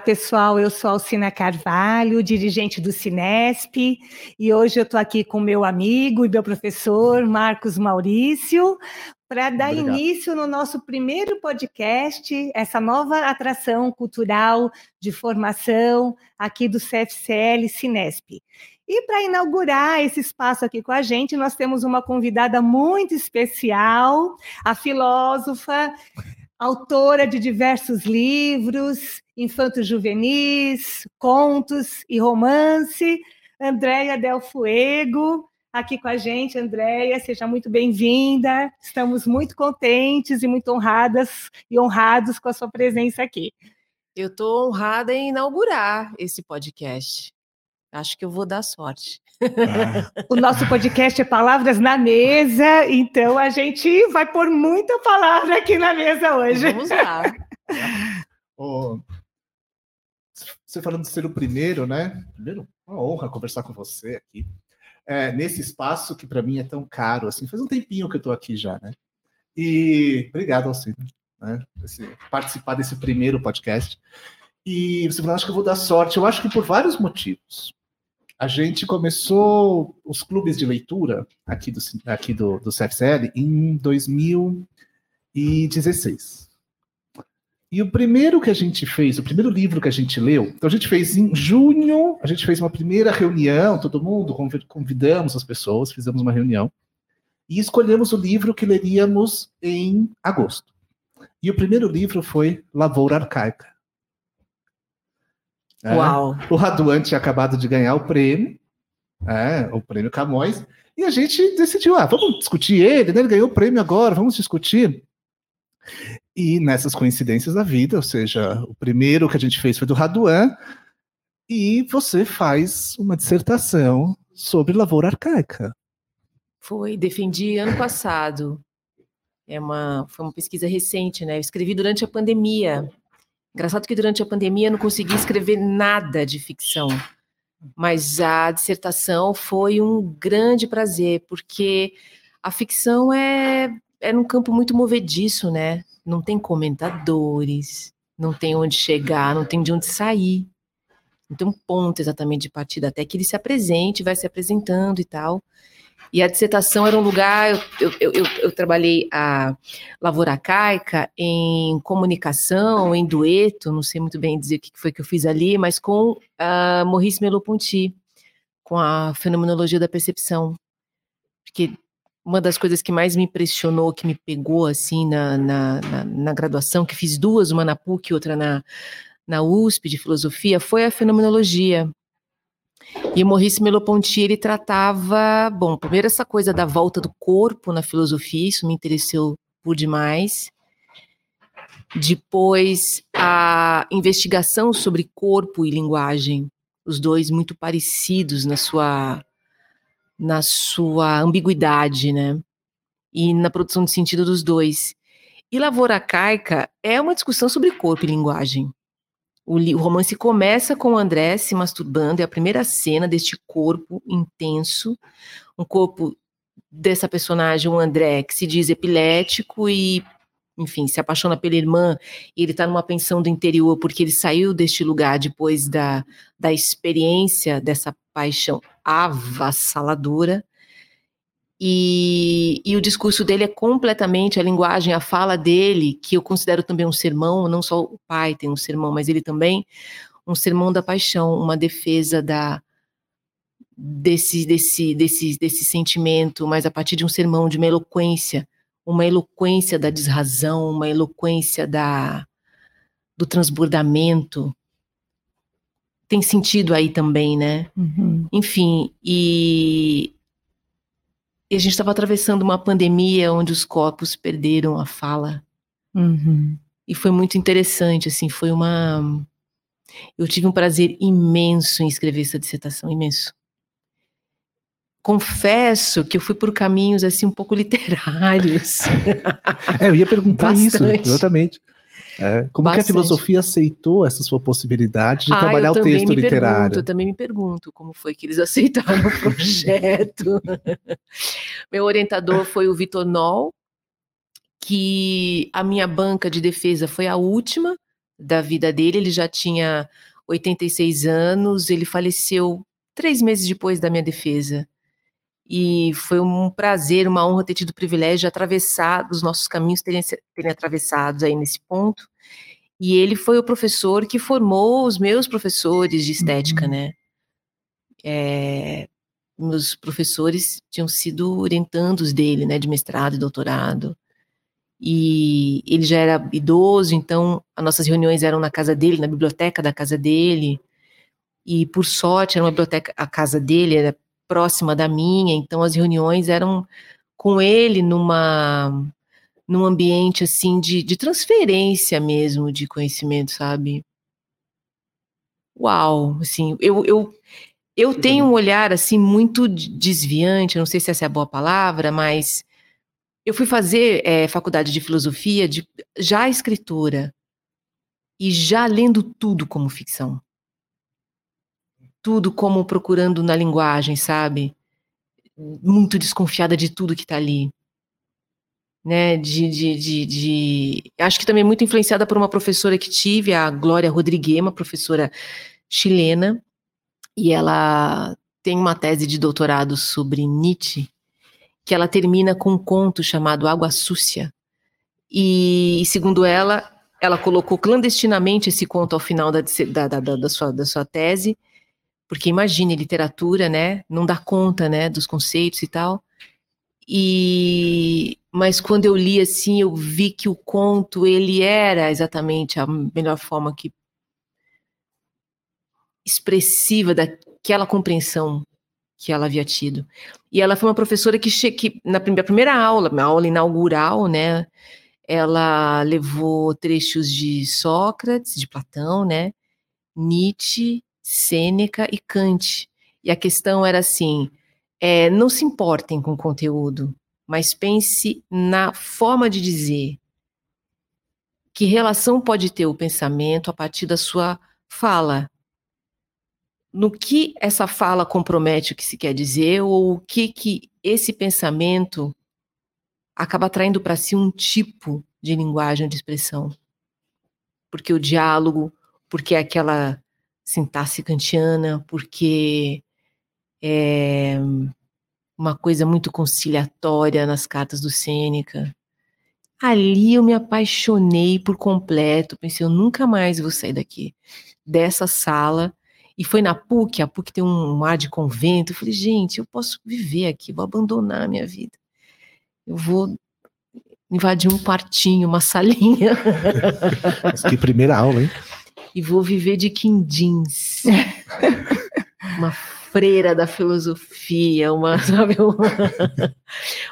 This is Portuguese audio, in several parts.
Olá, pessoal. Eu sou Alcina Carvalho, dirigente do Cinesp, e hoje eu estou aqui com meu amigo e meu professor Marcos Maurício para dar Obrigado. início no nosso primeiro podcast, essa nova atração cultural de formação aqui do CFCL Cinesp. E para inaugurar esse espaço aqui com a gente, nós temos uma convidada muito especial, a filósofa autora de diversos livros, infantos juvenis, contos e romance, Andréia Del Fuego, aqui com a gente. Andréia, seja muito bem-vinda. Estamos muito contentes e muito honradas e honrados com a sua presença aqui. Eu estou honrada em inaugurar esse podcast. Acho que eu vou dar sorte. O nosso podcast é Palavras na Mesa, então a gente vai pôr muita palavra aqui na mesa hoje. Vamos lá. oh, você falando de ser o primeiro, né? Primeiro, uma honra conversar com você aqui. É, nesse espaço que para mim é tão caro, assim, faz um tempinho que eu estou aqui já, né? E obrigado, Alcino, né? Esse, participar desse primeiro podcast. E você falou, acho que eu vou dar sorte. Eu acho que por vários motivos a gente começou os clubes de leitura aqui do, aqui do, do CFCL em 2016. E o primeiro que a gente fez, o primeiro livro que a gente leu, então a gente fez em junho, a gente fez uma primeira reunião, todo mundo, convidamos as pessoas, fizemos uma reunião, e escolhemos o livro que leríamos em agosto. E o primeiro livro foi Lavoura Arcaica, é. Uau! O Raduan tinha acabado de ganhar o prêmio, é, o prêmio Camões, e a gente decidiu, ah, vamos discutir ele, né? Ele ganhou o prêmio agora, vamos discutir. E nessas coincidências da vida, ou seja, o primeiro que a gente fez foi do Raduan, e você faz uma dissertação sobre lavoura arcaica. Foi, defendi ano passado. É uma, foi uma pesquisa recente, né? Eu escrevi durante a pandemia. Engraçado que durante a pandemia eu não consegui escrever nada de ficção, mas a dissertação foi um grande prazer, porque a ficção é, é num campo muito movediço, né? Não tem comentadores, não tem onde chegar, não tem de onde sair. Não tem um ponto exatamente de partida, até que ele se apresente, vai se apresentando e tal. E a dissertação era um lugar, eu, eu, eu, eu trabalhei a Lavoura Caica em comunicação, em dueto, não sei muito bem dizer o que foi que eu fiz ali, mas com a Maurice Merleau-Ponty, com a fenomenologia da percepção. Porque uma das coisas que mais me impressionou, que me pegou assim na, na, na, na graduação, que fiz duas, uma na PUC e outra na, na USP de filosofia, foi a fenomenologia. E Maurice Merleau-Ponty, ele tratava, bom, primeiro essa coisa da volta do corpo na filosofia, isso me interessou por demais. Depois, a investigação sobre corpo e linguagem, os dois muito parecidos na sua na sua ambiguidade, né? E na produção de sentido dos dois. E Lavoura Caica é uma discussão sobre corpo e linguagem. O, o romance começa com André se masturbando, é a primeira cena deste corpo intenso, um corpo dessa personagem, o André, que se diz epilético e, enfim, se apaixona pela irmã, e ele está numa pensão do interior porque ele saiu deste lugar depois da, da experiência dessa paixão avassaladora. E, e, o discurso dele é completamente a linguagem, a fala dele, que eu considero também um sermão, não só o pai tem um sermão, mas ele também, um sermão da paixão, uma defesa da desse, desse, desse, desse sentimento, mas a partir de um sermão, de uma eloquência, uma eloquência da desrazão, uma eloquência da, do transbordamento. Tem sentido aí também, né? Uhum. Enfim, e e a gente estava atravessando uma pandemia onde os corpos perderam a fala. Uhum. E foi muito interessante, assim, foi uma. Eu tive um prazer imenso em escrever essa dissertação, imenso. Confesso que eu fui por caminhos assim um pouco literários. é, eu ia perguntar Bastante. isso, exatamente. É, como Bastante. que a filosofia aceitou essa sua possibilidade de ah, trabalhar o texto literário? Pergunto, eu também me pergunto como foi que eles aceitaram o projeto. Meu orientador foi o Vitor Noll, que a minha banca de defesa foi a última, da vida dele. Ele já tinha 86 anos, ele faleceu três meses depois da minha defesa. E foi um prazer, uma honra ter tido o privilégio de atravessar, os nossos caminhos terem, terem atravessados aí nesse ponto. E ele foi o professor que formou os meus professores de estética, uhum. né? É, meus professores tinham sido orientandos dele, né, de mestrado e doutorado. E ele já era idoso, então as nossas reuniões eram na casa dele, na biblioteca da casa dele. E por sorte, era uma biblioteca, a casa dele era próxima da minha, então as reuniões eram com ele numa num ambiente assim de, de transferência mesmo de conhecimento, sabe? Uau, assim, eu, eu, eu tenho um olhar assim muito desviante, não sei se essa é a boa palavra, mas eu fui fazer é, faculdade de filosofia de, já escritora e já lendo tudo como ficção. Tudo como procurando na linguagem, sabe? Muito desconfiada de tudo que está ali né, de, de, de, de, acho que também muito influenciada por uma professora que tive, a Glória Rodrigues, uma professora chilena, e ela tem uma tese de doutorado sobre Nietzsche, que ela termina com um conto chamado Água Súcia, e segundo ela, ela colocou clandestinamente esse conto ao final da, da, da, da, sua, sua tese, porque imagine, literatura, né, não dá conta, né, dos conceitos e tal, e mas quando eu li assim, eu vi que o conto ele era exatamente a melhor forma que expressiva daquela compreensão que ela havia tido. E ela foi uma professora que, que na primeira, aula, na aula inaugural, né, ela levou trechos de Sócrates, de Platão, né, Nietzsche, Sêneca e Kant. E a questão era assim: é, não se importem com o conteúdo, mas pense na forma de dizer. Que relação pode ter o pensamento a partir da sua fala? No que essa fala compromete o que se quer dizer ou o que que esse pensamento acaba traindo para si um tipo de linguagem de expressão? Porque o diálogo, porque aquela sintaxe kantiana, porque é, uma coisa muito conciliatória nas cartas do Sêneca. Ali eu me apaixonei por completo, pensei, eu nunca mais vou sair daqui, dessa sala. E foi na PUC, a PUC tem um ar de convento. Eu falei, gente, eu posso viver aqui, vou abandonar a minha vida. Eu vou invadir um quartinho, uma salinha. Que primeira aula, hein? E vou viver de quindins. uma freira da filosofia, uma, sabe? Uma...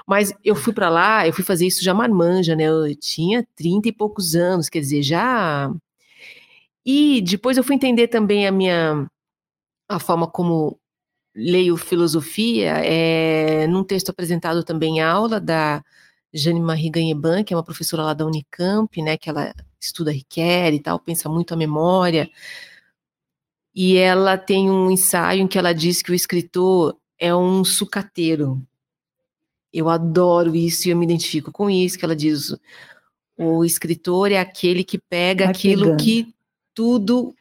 Mas eu fui para lá, eu fui fazer isso já marmanja, né? Eu tinha 30 e poucos anos, quer dizer, já. E depois eu fui entender também a minha a forma como leio filosofia é num texto apresentado também em aula da Jane Marie Ganheban, que é uma professora lá da Unicamp, né, que ela estuda Riquet e tal, pensa muito a memória, e ela tem um ensaio em que ela diz que o escritor é um sucateiro. Eu adoro isso e eu me identifico com isso, que ela diz, o escritor é aquele que pega Vai aquilo pegando. que tudo,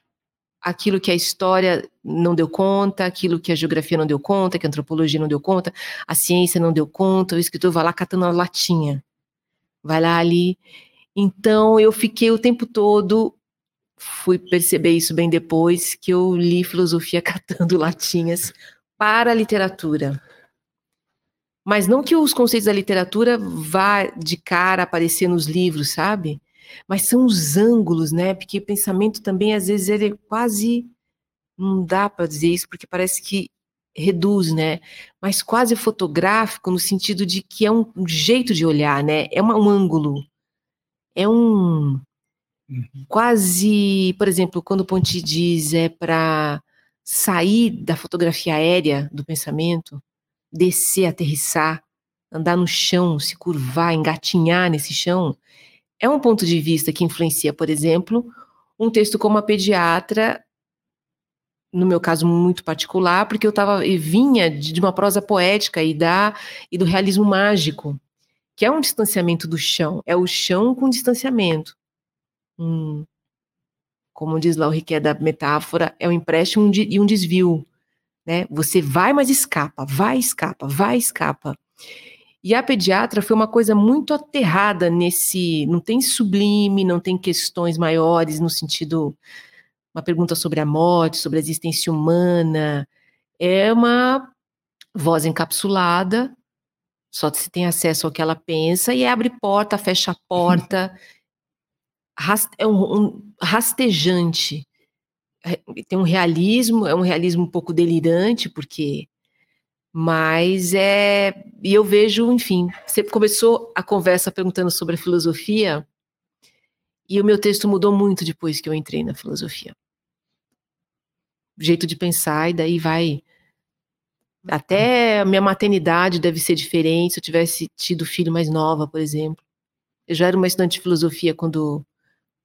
aquilo que a história não deu conta, aquilo que a geografia não deu conta, que a antropologia não deu conta, a ciência não deu conta, o escritor vai lá catando a latinha, vai lá ali. Então eu fiquei o tempo todo fui perceber isso bem depois que eu li filosofia catando latinhas para a literatura. Mas não que os conceitos da literatura vá de cara aparecer nos livros, sabe? Mas são os ângulos, né? Porque o pensamento também, às vezes, ele é quase. Não dá para dizer isso, porque parece que reduz, né? Mas quase fotográfico, no sentido de que é um, jeito de olhar, né? É uma, um ângulo. É um Uhum. Quase, por exemplo, quando o Ponti diz é para sair da fotografia aérea do pensamento, descer, aterrissar, andar no chão, se curvar, engatinhar nesse chão, é um ponto de vista que influencia, por exemplo, um texto como a pediatra, no meu caso muito particular, porque eu tava e vinha de uma prosa poética e da e do realismo mágico, que é um distanciamento do chão, é o chão com distanciamento. Hum. como diz lá o Riquet da metáfora, é um empréstimo e um desvio. Né? Você vai, mas escapa, vai, escapa, vai, escapa. E a pediatra foi uma coisa muito aterrada nesse. Não tem sublime, não tem questões maiores no sentido. Uma pergunta sobre a morte, sobre a existência humana. É uma voz encapsulada, só se tem acesso ao que ela pensa, e abre porta, fecha a porta. é um, um rastejante. Tem um realismo, é um realismo um pouco delirante, porque mas é. E eu vejo, enfim, você começou a conversa perguntando sobre a filosofia, e o meu texto mudou muito depois que eu entrei na filosofia. Jeito de pensar, e daí vai. Até a minha maternidade deve ser diferente se eu tivesse tido filho mais nova, por exemplo. Eu já era uma estudante de filosofia quando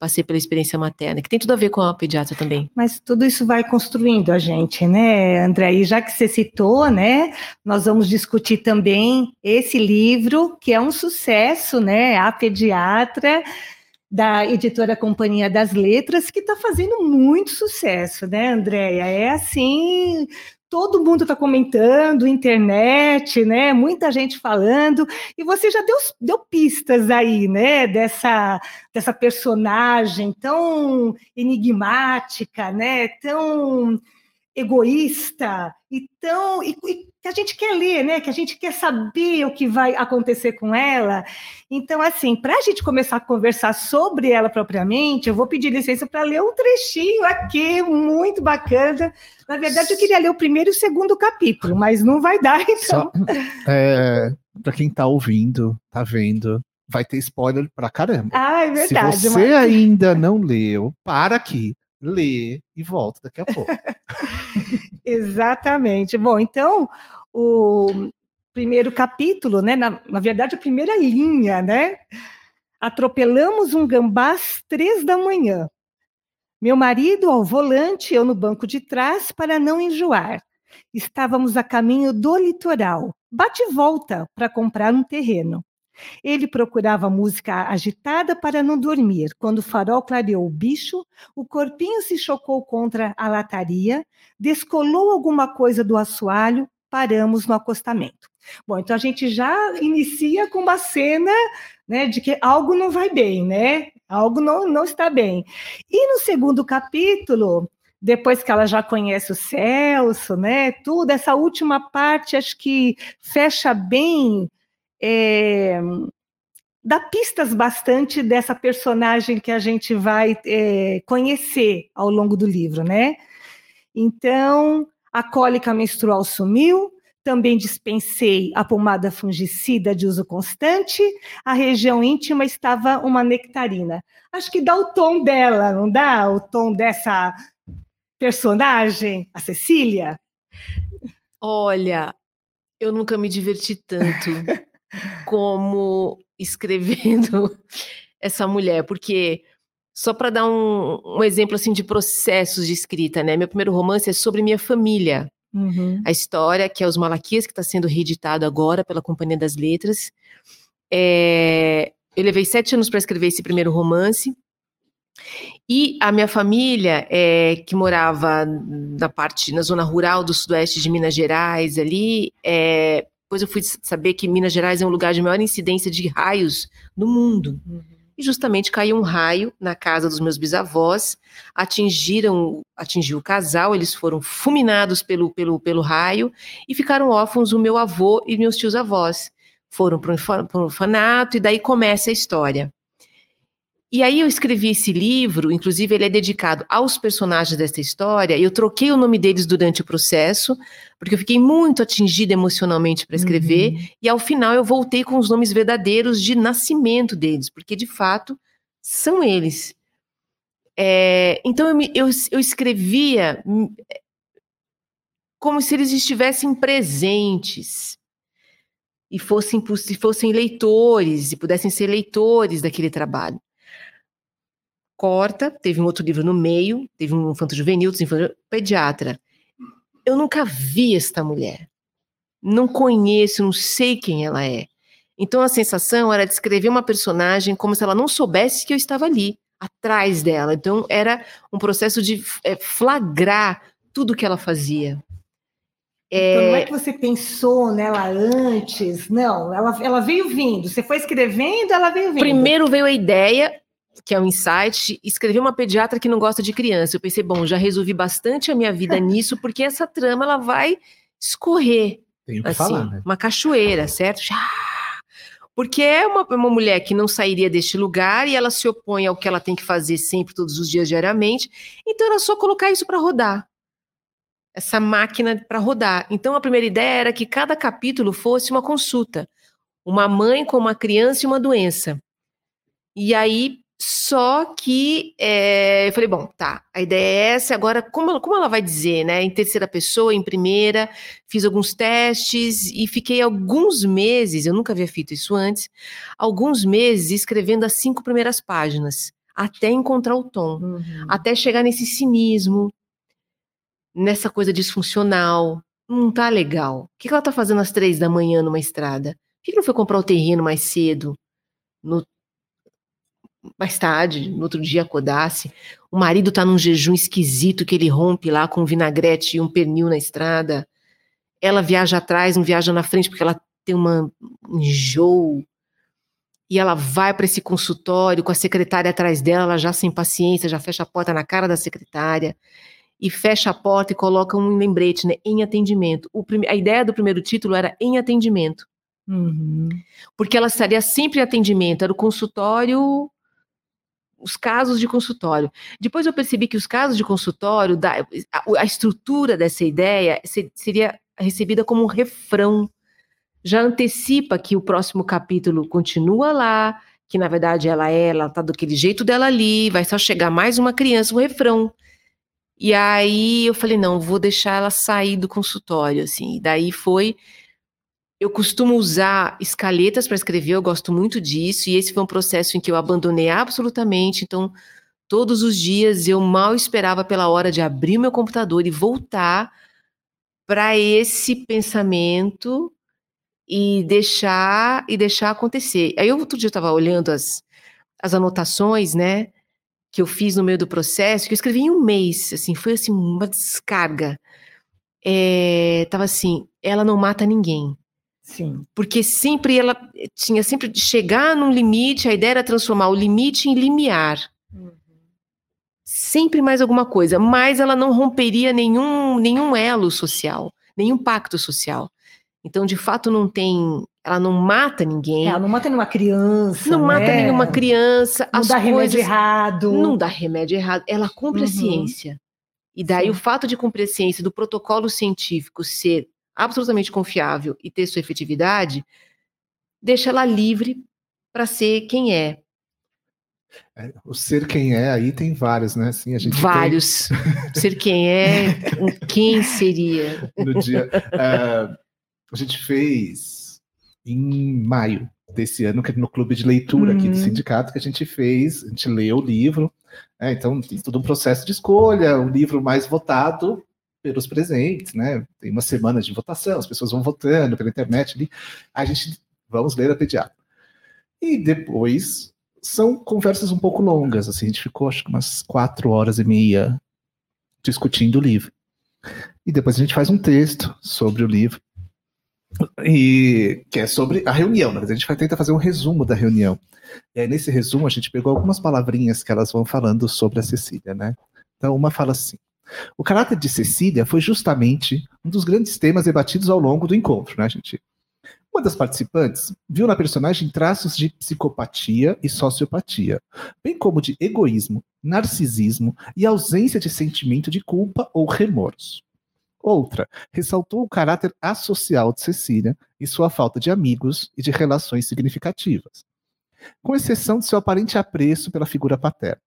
passei pela experiência materna, que tem tudo a ver com a pediatra também. Mas tudo isso vai construindo a gente, né, André? E já que você citou, né, nós vamos discutir também esse livro, que é um sucesso, né, A Pediatra, da editora Companhia das Letras, que está fazendo muito sucesso, né, Andréia? É assim, todo mundo está comentando, internet, né? Muita gente falando, e você já deu, deu pistas aí, né? Dessa, dessa personagem tão enigmática, né? Tão egoísta e tão e, e, que a gente quer ler, né? Que a gente quer saber o que vai acontecer com ela. Então, assim, para a gente começar a conversar sobre ela propriamente, eu vou pedir licença para ler um trechinho aqui muito bacana. Na verdade, eu queria ler o primeiro e o segundo capítulo, mas não vai dar, então. É, para quem está ouvindo, tá vendo, vai ter spoiler pra caramba. Ah, é verdade. Se você mas... ainda não leu, para aqui lê e volta daqui a pouco. Exatamente. Bom, então, o primeiro capítulo, né, na, na verdade, a primeira linha, né? Atropelamos um gambá às três da manhã. Meu marido ao volante, eu no banco de trás para não enjoar. Estávamos a caminho do litoral, bate volta para comprar um terreno. Ele procurava música agitada para não dormir. Quando o farol clareou o bicho, o corpinho se chocou contra a lataria, descolou alguma coisa do assoalho, paramos no acostamento. Bom, então a gente já inicia com uma cena né, de que algo não vai bem, né? Algo não, não está bem. E no segundo capítulo, depois que ela já conhece o Celso, né? Tudo, essa última parte acho que fecha bem é, dá pistas bastante dessa personagem que a gente vai é, conhecer ao longo do livro, né? Então, a cólica menstrual sumiu, também dispensei a pomada fungicida de uso constante, a região íntima estava uma nectarina. Acho que dá o tom dela, não dá? O tom dessa personagem, a Cecília? Olha, eu nunca me diverti tanto como escrevendo essa mulher, porque só para dar um, um, exemplo assim de processos de escrita, né? Meu primeiro romance é sobre minha família. Uhum. A história que é Os Malaquias, que está sendo reeditado agora pela Companhia das Letras. É, eu levei sete anos para escrever esse primeiro romance. E a minha família, é, que morava na parte, na zona rural do sudoeste de Minas Gerais, ali, é, depois eu fui saber que Minas Gerais é um lugar de maior incidência de raios no mundo. Uhum. E justamente caiu um raio na casa dos meus bisavós, atingiram, atingiu o casal, eles foram fulminados pelo, pelo, pelo raio e ficaram órfãos o meu avô e meus tios avós. Foram para um orfanato e daí começa a história. E aí eu escrevi esse livro, inclusive ele é dedicado aos personagens dessa história. Eu troquei o nome deles durante o processo, porque eu fiquei muito atingida emocionalmente para escrever. Uhum. E ao final eu voltei com os nomes verdadeiros de nascimento deles, porque de fato são eles. É, então eu, eu, eu escrevia hum, como se eles estivessem presentes e fossem, fossem leitores e pudessem ser leitores daquele trabalho corta, teve um outro livro no meio, teve um infanto juvenil, um infanto pediatra. Eu nunca vi esta mulher. Não conheço, não sei quem ela é. Então a sensação era de escrever uma personagem como se ela não soubesse que eu estava ali, atrás dela. Então, era um processo de é, flagrar tudo que ela fazia. É... Então, não é que você pensou nela antes, não, ela, ela veio vindo, você foi escrevendo, ela veio vindo. Primeiro veio a ideia, que é um insight, escrever uma pediatra que não gosta de criança. Eu pensei, bom, já resolvi bastante a minha vida nisso, porque essa trama ela vai escorrer. Tenho que assim, falar, né? Uma cachoeira, certo? Porque é uma, uma mulher que não sairia deste lugar e ela se opõe ao que ela tem que fazer sempre, todos os dias, diariamente. Então era só colocar isso para rodar. Essa máquina para rodar. Então a primeira ideia era que cada capítulo fosse uma consulta. Uma mãe com uma criança e uma doença. E aí só que é, eu falei, bom, tá, a ideia é essa, agora como, como ela vai dizer, né? Em terceira pessoa, em primeira, fiz alguns testes e fiquei alguns meses, eu nunca havia feito isso antes, alguns meses escrevendo as cinco primeiras páginas, até encontrar o tom, uhum. até chegar nesse cinismo, nessa coisa disfuncional. Não tá legal. O que, ela tá fazendo às três da manhã numa estrada? Por que, que não foi comprar o terreno mais cedo? No mais tarde, no outro dia acordasse, o marido tá num jejum esquisito que ele rompe lá com um vinagrete e um pernil na estrada. Ela viaja atrás, não viaja na frente porque ela tem uma um enjoo. E ela vai para esse consultório com a secretária atrás dela, ela já sem paciência, já fecha a porta na cara da secretária e fecha a porta e coloca um lembrete, né, em atendimento. a ideia do primeiro título era em atendimento. Uhum. Porque ela estaria sempre em atendimento, era o consultório os casos de consultório. Depois eu percebi que os casos de consultório, da, a, estrutura dessa ideia seria recebida como um refrão. Já antecipa que o próximo capítulo continua lá, que na verdade ela é, ela tá daquele jeito dela ali, vai só chegar mais uma criança, um refrão. E aí eu falei, não, vou deixar ela sair do consultório, assim. E daí foi eu costumo usar escaletas para escrever, eu gosto muito disso, e esse foi um processo em que eu abandonei absolutamente. Então, todos os dias eu mal esperava pela hora de abrir meu computador e voltar para esse pensamento e deixar e deixar acontecer. Aí outro dia eu estava olhando as, as anotações, né, que eu fiz no meio do processo, que eu escrevi em um mês, assim, foi assim uma descarga. É, tava assim, ela não mata ninguém. Sim. Porque sempre ela tinha sempre de chegar num limite, a ideia era transformar o limite em limiar. Uhum. Sempre mais alguma coisa, mas ela não romperia nenhum, nenhum elo social, nenhum pacto social. Então, de fato, não tem. Ela não mata ninguém. Ela não mata nenhuma criança. Não né? mata nenhuma criança. Não dá coisas, remédio errado. Não dá remédio errado. Ela cumpre uhum. a ciência. E daí Sim. o fato de cumprir a ciência do protocolo científico ser absolutamente confiável e ter sua efetividade, deixa ela livre para ser quem é. é. O ser quem é aí tem vários, né? Assim, a gente vários. Tem... ser quem é, quem seria. No dia, uh, a gente fez em maio desse ano, que é no clube de leitura uhum. aqui do uhum. sindicato, que a gente fez, a gente leu o livro, é, então tem todo um processo de escolha, o livro mais votado pelos presentes, né? Tem uma semana de votação, as pessoas vão votando pela internet ali. A gente vamos ler a pediatra. E depois são conversas um pouco longas, assim, a gente ficou acho que umas quatro horas e meia discutindo o livro. E depois a gente faz um texto sobre o livro. E que é sobre a reunião, mas a gente vai tentar fazer um resumo da reunião. E aí, nesse resumo, a gente pegou algumas palavrinhas que elas vão falando sobre a Cecília, né? Então, uma fala assim: o caráter de Cecília foi justamente um dos grandes temas debatidos ao longo do encontro, né, gente? Uma das participantes viu na personagem traços de psicopatia e sociopatia, bem como de egoísmo, narcisismo e ausência de sentimento de culpa ou remorso. Outra ressaltou o caráter associal de Cecília e sua falta de amigos e de relações significativas, com exceção de seu aparente apreço pela figura paterna.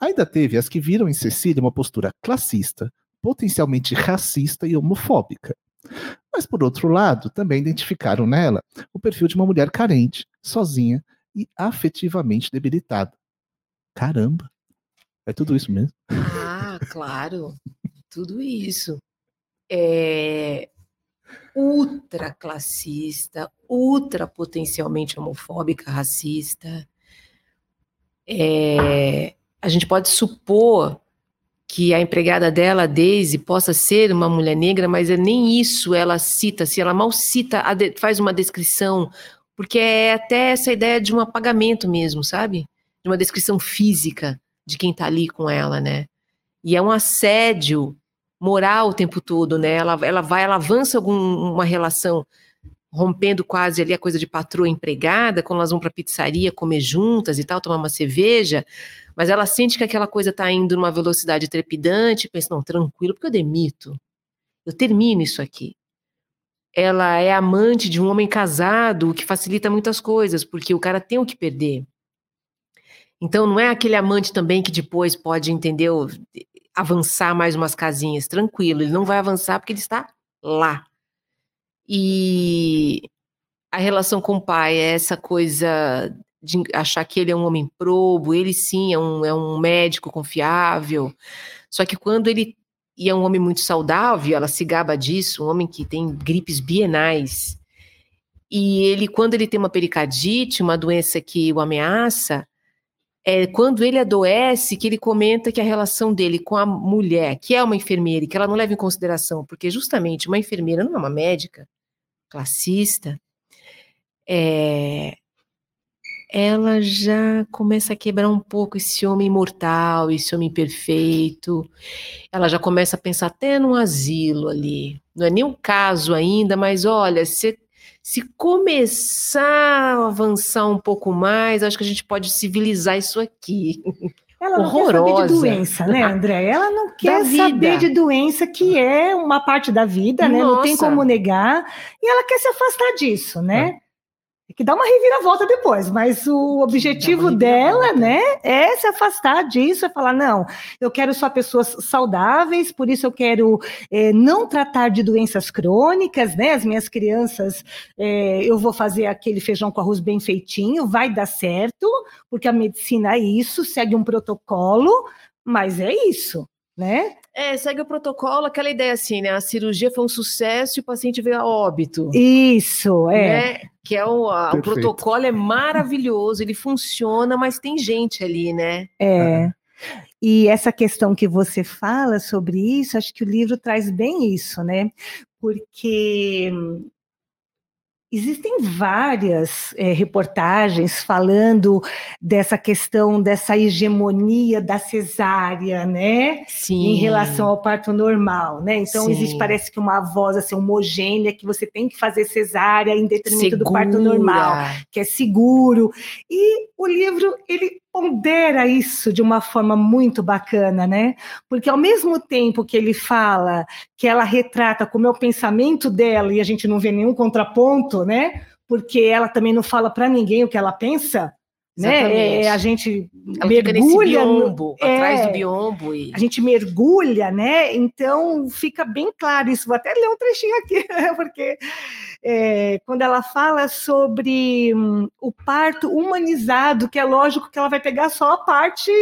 Ainda teve as que viram em Cecília uma postura classista, potencialmente racista e homofóbica. Mas, por outro lado, também identificaram nela o perfil de uma mulher carente, sozinha e afetivamente debilitada. Caramba! É tudo isso mesmo? Ah, claro! tudo isso. É ultra classista, ultra potencialmente homofóbica, racista. É, a gente pode supor que a empregada dela, Daisy, possa ser uma mulher negra, mas é nem isso ela cita, se ela mal cita, faz uma descrição, porque é até essa ideia de um apagamento mesmo, sabe? De uma descrição física de quem tá ali com ela, né? E é um assédio moral o tempo todo, né? Ela, ela vai, ela avança alguma relação rompendo quase ali a coisa de patroa empregada, quando elas vão para pizzaria comer juntas e tal, tomar uma cerveja, mas ela sente que aquela coisa está indo numa velocidade trepidante, pensa, não, tranquilo, porque eu demito. Eu termino isso aqui. Ela é amante de um homem casado, o que facilita muitas coisas, porque o cara tem o que perder. Então não é aquele amante também que depois pode, entendeu, avançar mais umas casinhas, tranquilo, ele não vai avançar porque ele está lá. E a relação com o pai é essa coisa de achar que ele é um homem probo, ele sim é um, é um médico confiável. Só que quando ele e é um homem muito saudável, ela se gaba disso, um homem que tem gripes bienais. E ele, quando ele tem uma pericardite, uma doença que o ameaça, é quando ele adoece, que ele comenta que a relação dele com a mulher, que é uma enfermeira, e que ela não leva em consideração, porque justamente uma enfermeira não é uma médica classista, é, ela já começa a quebrar um pouco esse homem imortal, esse homem perfeito. Ela já começa a pensar até num asilo ali. Não é nem um caso ainda, mas olha, se, se começar a avançar um pouco mais, acho que a gente pode civilizar isso aqui. Ela não Horrorosa. quer saber de doença, né, André? Ela não quer saber de doença, que é uma parte da vida, né? Nossa. Não tem como negar. E ela quer se afastar disso, né? É que dá uma reviravolta depois, mas o objetivo dela, né, é se afastar disso, é falar, não, eu quero só pessoas saudáveis, por isso eu quero é, não tratar de doenças crônicas, né, as minhas crianças, é, eu vou fazer aquele feijão com arroz bem feitinho, vai dar certo, porque a medicina é isso, segue um protocolo, mas é isso, né? É, segue o protocolo, aquela ideia assim, né? A cirurgia foi um sucesso e o paciente veio a óbito. Isso, é. Né? Que é o, a, o protocolo é maravilhoso, ele funciona, mas tem gente ali, né? É. E essa questão que você fala sobre isso, acho que o livro traz bem isso, né? Porque Existem várias é, reportagens falando dessa questão dessa hegemonia da cesárea, né? Sim. Em relação ao parto normal, né? Então Sim. existe parece que uma voz assim homogênea que você tem que fazer cesárea em detrimento Segura. do parto normal, que é seguro. E o livro ele pondera isso de uma forma muito bacana, né? Porque ao mesmo tempo que ele fala que ela retrata como é o pensamento dela e a gente não vê nenhum contraponto, né? Porque ela também não fala para ninguém o que ela pensa, né? É, a gente Ela mergulha biombo, no, atrás é, do biombo e... a gente mergulha, né? Então fica bem claro isso. Vou até ler um trechinho aqui, porque é, quando ela fala sobre hum, o parto humanizado, que é lógico que ela vai pegar só a parte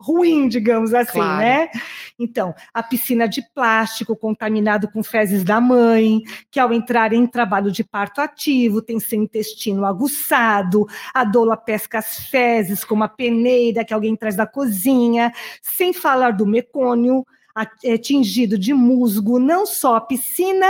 ruim, digamos assim, claro. né? Então, a piscina de plástico contaminado com fezes da mãe, que ao entrar em trabalho de parto ativo tem seu intestino aguçado, a doula pesca as fezes com uma peneira que alguém traz da cozinha, sem falar do mecônio atingido de musgo, não só a piscina,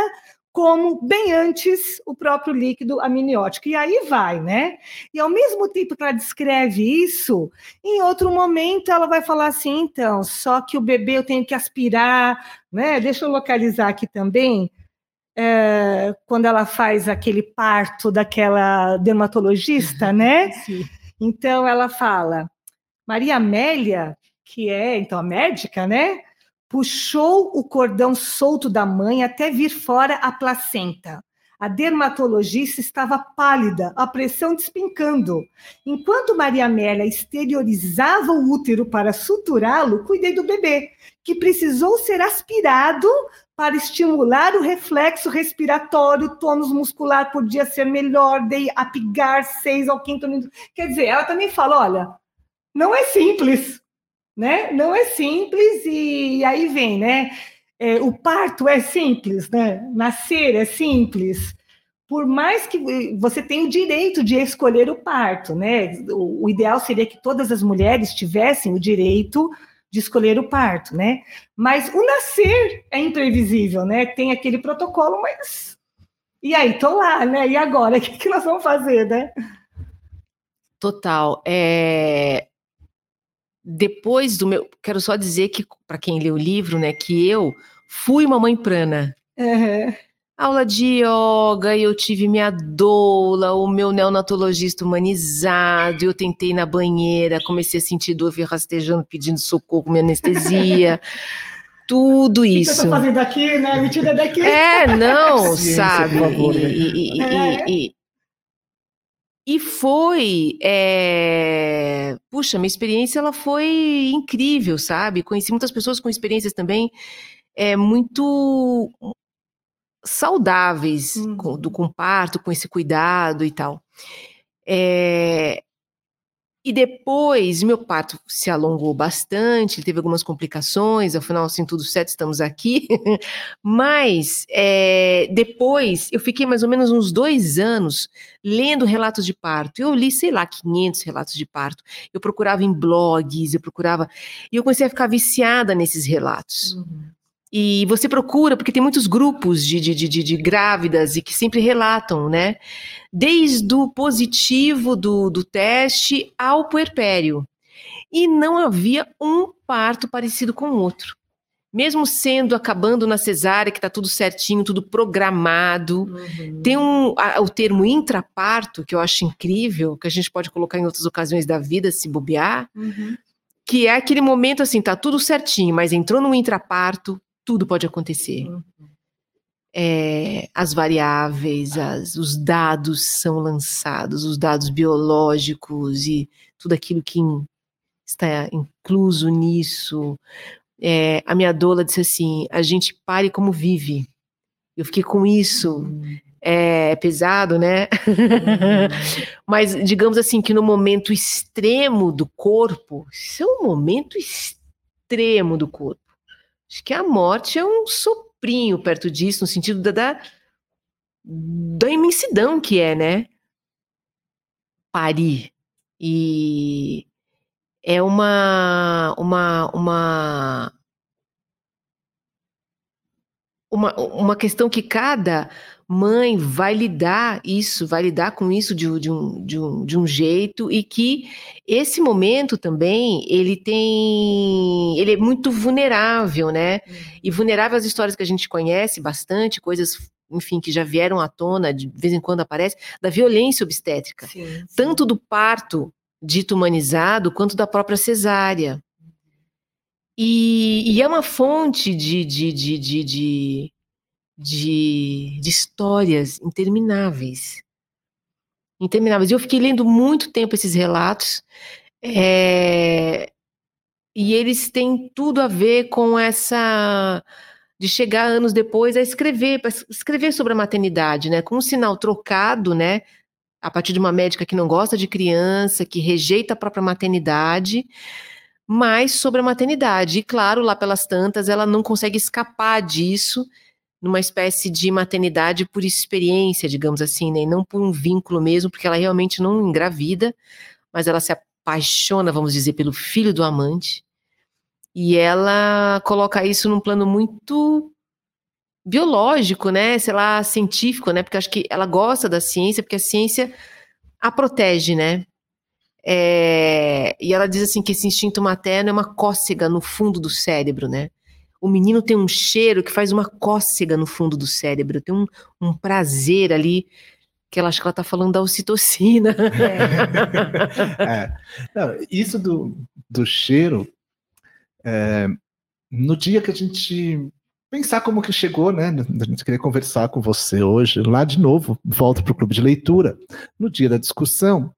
como bem antes o próprio líquido amniótico. E aí vai, né? E ao mesmo tempo que ela descreve isso, em outro momento ela vai falar assim, então, só que o bebê eu tenho que aspirar, né? Deixa eu localizar aqui também. É, quando ela faz aquele parto daquela dermatologista, né? Sim. Então ela fala, Maria Amélia, que é então a médica, né? Puxou o cordão solto da mãe até vir fora a placenta. A dermatologista estava pálida, a pressão despencando. Enquanto Maria Amélia exteriorizava o útero para suturá-lo, cuidei do bebê, que precisou ser aspirado para estimular o reflexo respiratório, o tônus muscular podia ser melhor, dei apigar seis ao quinto minuto. Quer dizer, ela também fala: olha, não é simples né? Não é simples e aí vem, né? É, o parto é simples, né? Nascer é simples, por mais que você tenha o direito de escolher o parto, né? O, o, ideal seria que todas as mulheres tivessem o direito de escolher o parto, né? Mas o nascer é imprevisível, né? Tem aquele protocolo, mas e aí, tô lá, né? E agora, o que, que nós vamos fazer, né? Total. É... Depois do meu, quero só dizer que para quem lê o livro, né, que eu fui uma mãe prana. Uhum aula de yoga, eu tive minha doula, o meu neonatologista humanizado, eu tentei na banheira, comecei a sentir dor, fui rastejando, pedindo socorro, minha anestesia. tudo isso. O que você tá fazendo aqui, né? Me tira daqui. É, não, Ciência, sabe? Favor, né? e, é. e, e, foi, é... puxa, minha experiência ela foi incrível, sabe? Conheci muitas pessoas com experiências também é muito saudáveis uhum. com, do comparto, com esse cuidado e tal. É, e depois, meu parto se alongou bastante, teve algumas complicações, afinal, assim, tudo certo, estamos aqui. Mas, é, depois, eu fiquei mais ou menos uns dois anos lendo relatos de parto. Eu li, sei lá, 500 relatos de parto. Eu procurava em blogs, eu procurava. E eu comecei a ficar viciada nesses relatos. Uhum. E você procura, porque tem muitos grupos de, de, de, de, grávidas e que sempre relatam, né? Desde o positivo do, do teste ao puerpério. E não havia um parto parecido com o outro. Mesmo sendo acabando na cesárea, que está tudo certinho, tudo programado. Uhum. Tem um, a, o termo intraparto, que eu acho incrível, que a gente pode colocar em outras ocasiões da vida, se bobear. Uhum que é aquele momento assim, tá tudo certinho, mas entrou no intraparto, tudo pode acontecer. Uhum. É, as variáveis, as, os dados são lançados, os dados biológicos e tudo aquilo que in, está incluso nisso. É, a minha doula disse assim: a gente pare como vive. Eu fiquei com isso. Uhum. É, é pesado, né? Uhum. Mas digamos assim que no momento extremo do corpo, isso é um momento extremo do corpo. Acho que a morte é um soprinho perto disso, no sentido da, da, da imensidão que é, né? Parir. E é uma, uma, uma, uma, uma questão que cada mãe vai lidar isso, vai lidar com isso de, de, um, de, um, de um jeito e que esse momento também ele tem, ele é muito vulnerável, né? E uhum. vulnerável às histórias que a gente conhece bastante, coisas enfim, que já vieram à tona, de vez em quando aparece, da violência obstétrica. Sim, sim. Tanto do parto dito humanizado, quanto da própria cesárea. E, e é uma fonte de, de, de, de, de de, histórias intermináveis. Intermináveis. Eu fiquei lendo muito tempo esses relatos, é, e eles têm tudo a ver com essa de chegar anos depois a escrever, escrever sobre a maternidade, né? Com um sinal trocado, né? A partir de uma médica que não gosta de criança, que rejeita a própria maternidade, mas sobre a maternidade. E claro, lá pelas tantas, ela não consegue escapar disso numa espécie de maternidade por experiência, digamos assim, né? E não por um vínculo mesmo, porque ela realmente não engravida, mas ela se apaixona, vamos dizer, pelo filho do amante. E ela coloca isso num plano muito biológico, né? Sei lá, científico, né? Porque acho que ela gosta da ciência, porque a ciência a protege, né? É... E ela diz assim que esse instinto materno é uma cócega no fundo do cérebro, né? O menino tem um cheiro que faz uma cócega no fundo do cérebro, tem um, um prazer ali que ela acha que ela está falando da ocitocina. É. é. Não, isso do, do cheiro, é, no dia que a gente pensar como que chegou, né? A gente queria conversar com você hoje, lá de novo, volta para o clube de leitura, no dia da discussão.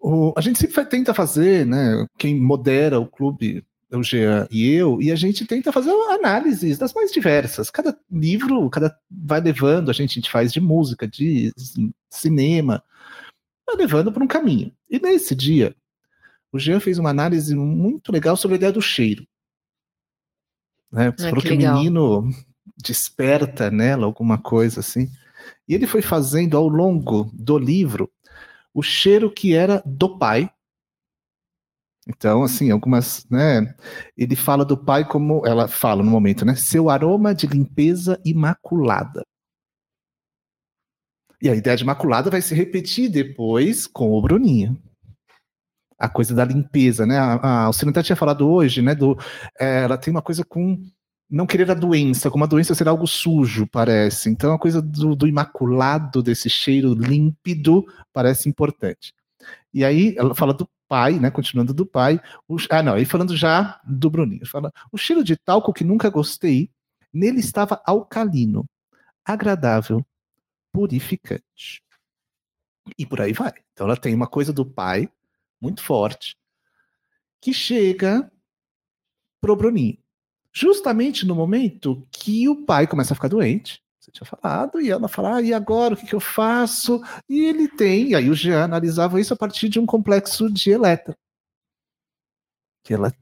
O, a gente sempre tenta fazer, né? Quem modera o clube o Jean e eu, e a gente tenta fazer análises das mais diversas. Cada livro, cada vai levando, a gente, a gente faz de música, de cinema, vai levando para um caminho. E nesse dia, o Jean fez uma análise muito legal sobre a ideia do cheiro. Né? Você ah, falou que, que o menino desperta nela alguma coisa assim. E ele foi fazendo ao longo do livro o cheiro que era do pai. Então, assim, algumas, né? Ele fala do pai como ela fala no momento, né? Seu aroma de limpeza imaculada. E a ideia de imaculada vai se repetir depois com o Bruninho a coisa da limpeza, né? A, a Alcina tinha falado hoje, né? Do, é, ela tem uma coisa com não querer a doença, como a doença ser algo sujo, parece. Então a coisa do, do imaculado, desse cheiro límpido, parece importante. E aí ela fala do pai, né? Continuando do pai. O, ah, não, aí falando já do Bruninho. Fala, o cheiro de talco que nunca gostei, nele estava alcalino, agradável, purificante. E por aí vai. Então ela tem uma coisa do pai, muito forte, que chega pro Bruninho. Justamente no momento que o pai começa a ficar doente, você tinha falado, e ela fala, ah, e agora, o que, que eu faço? E ele tem, e aí o Jean analisava isso a partir de um complexo de Eletra. Que ela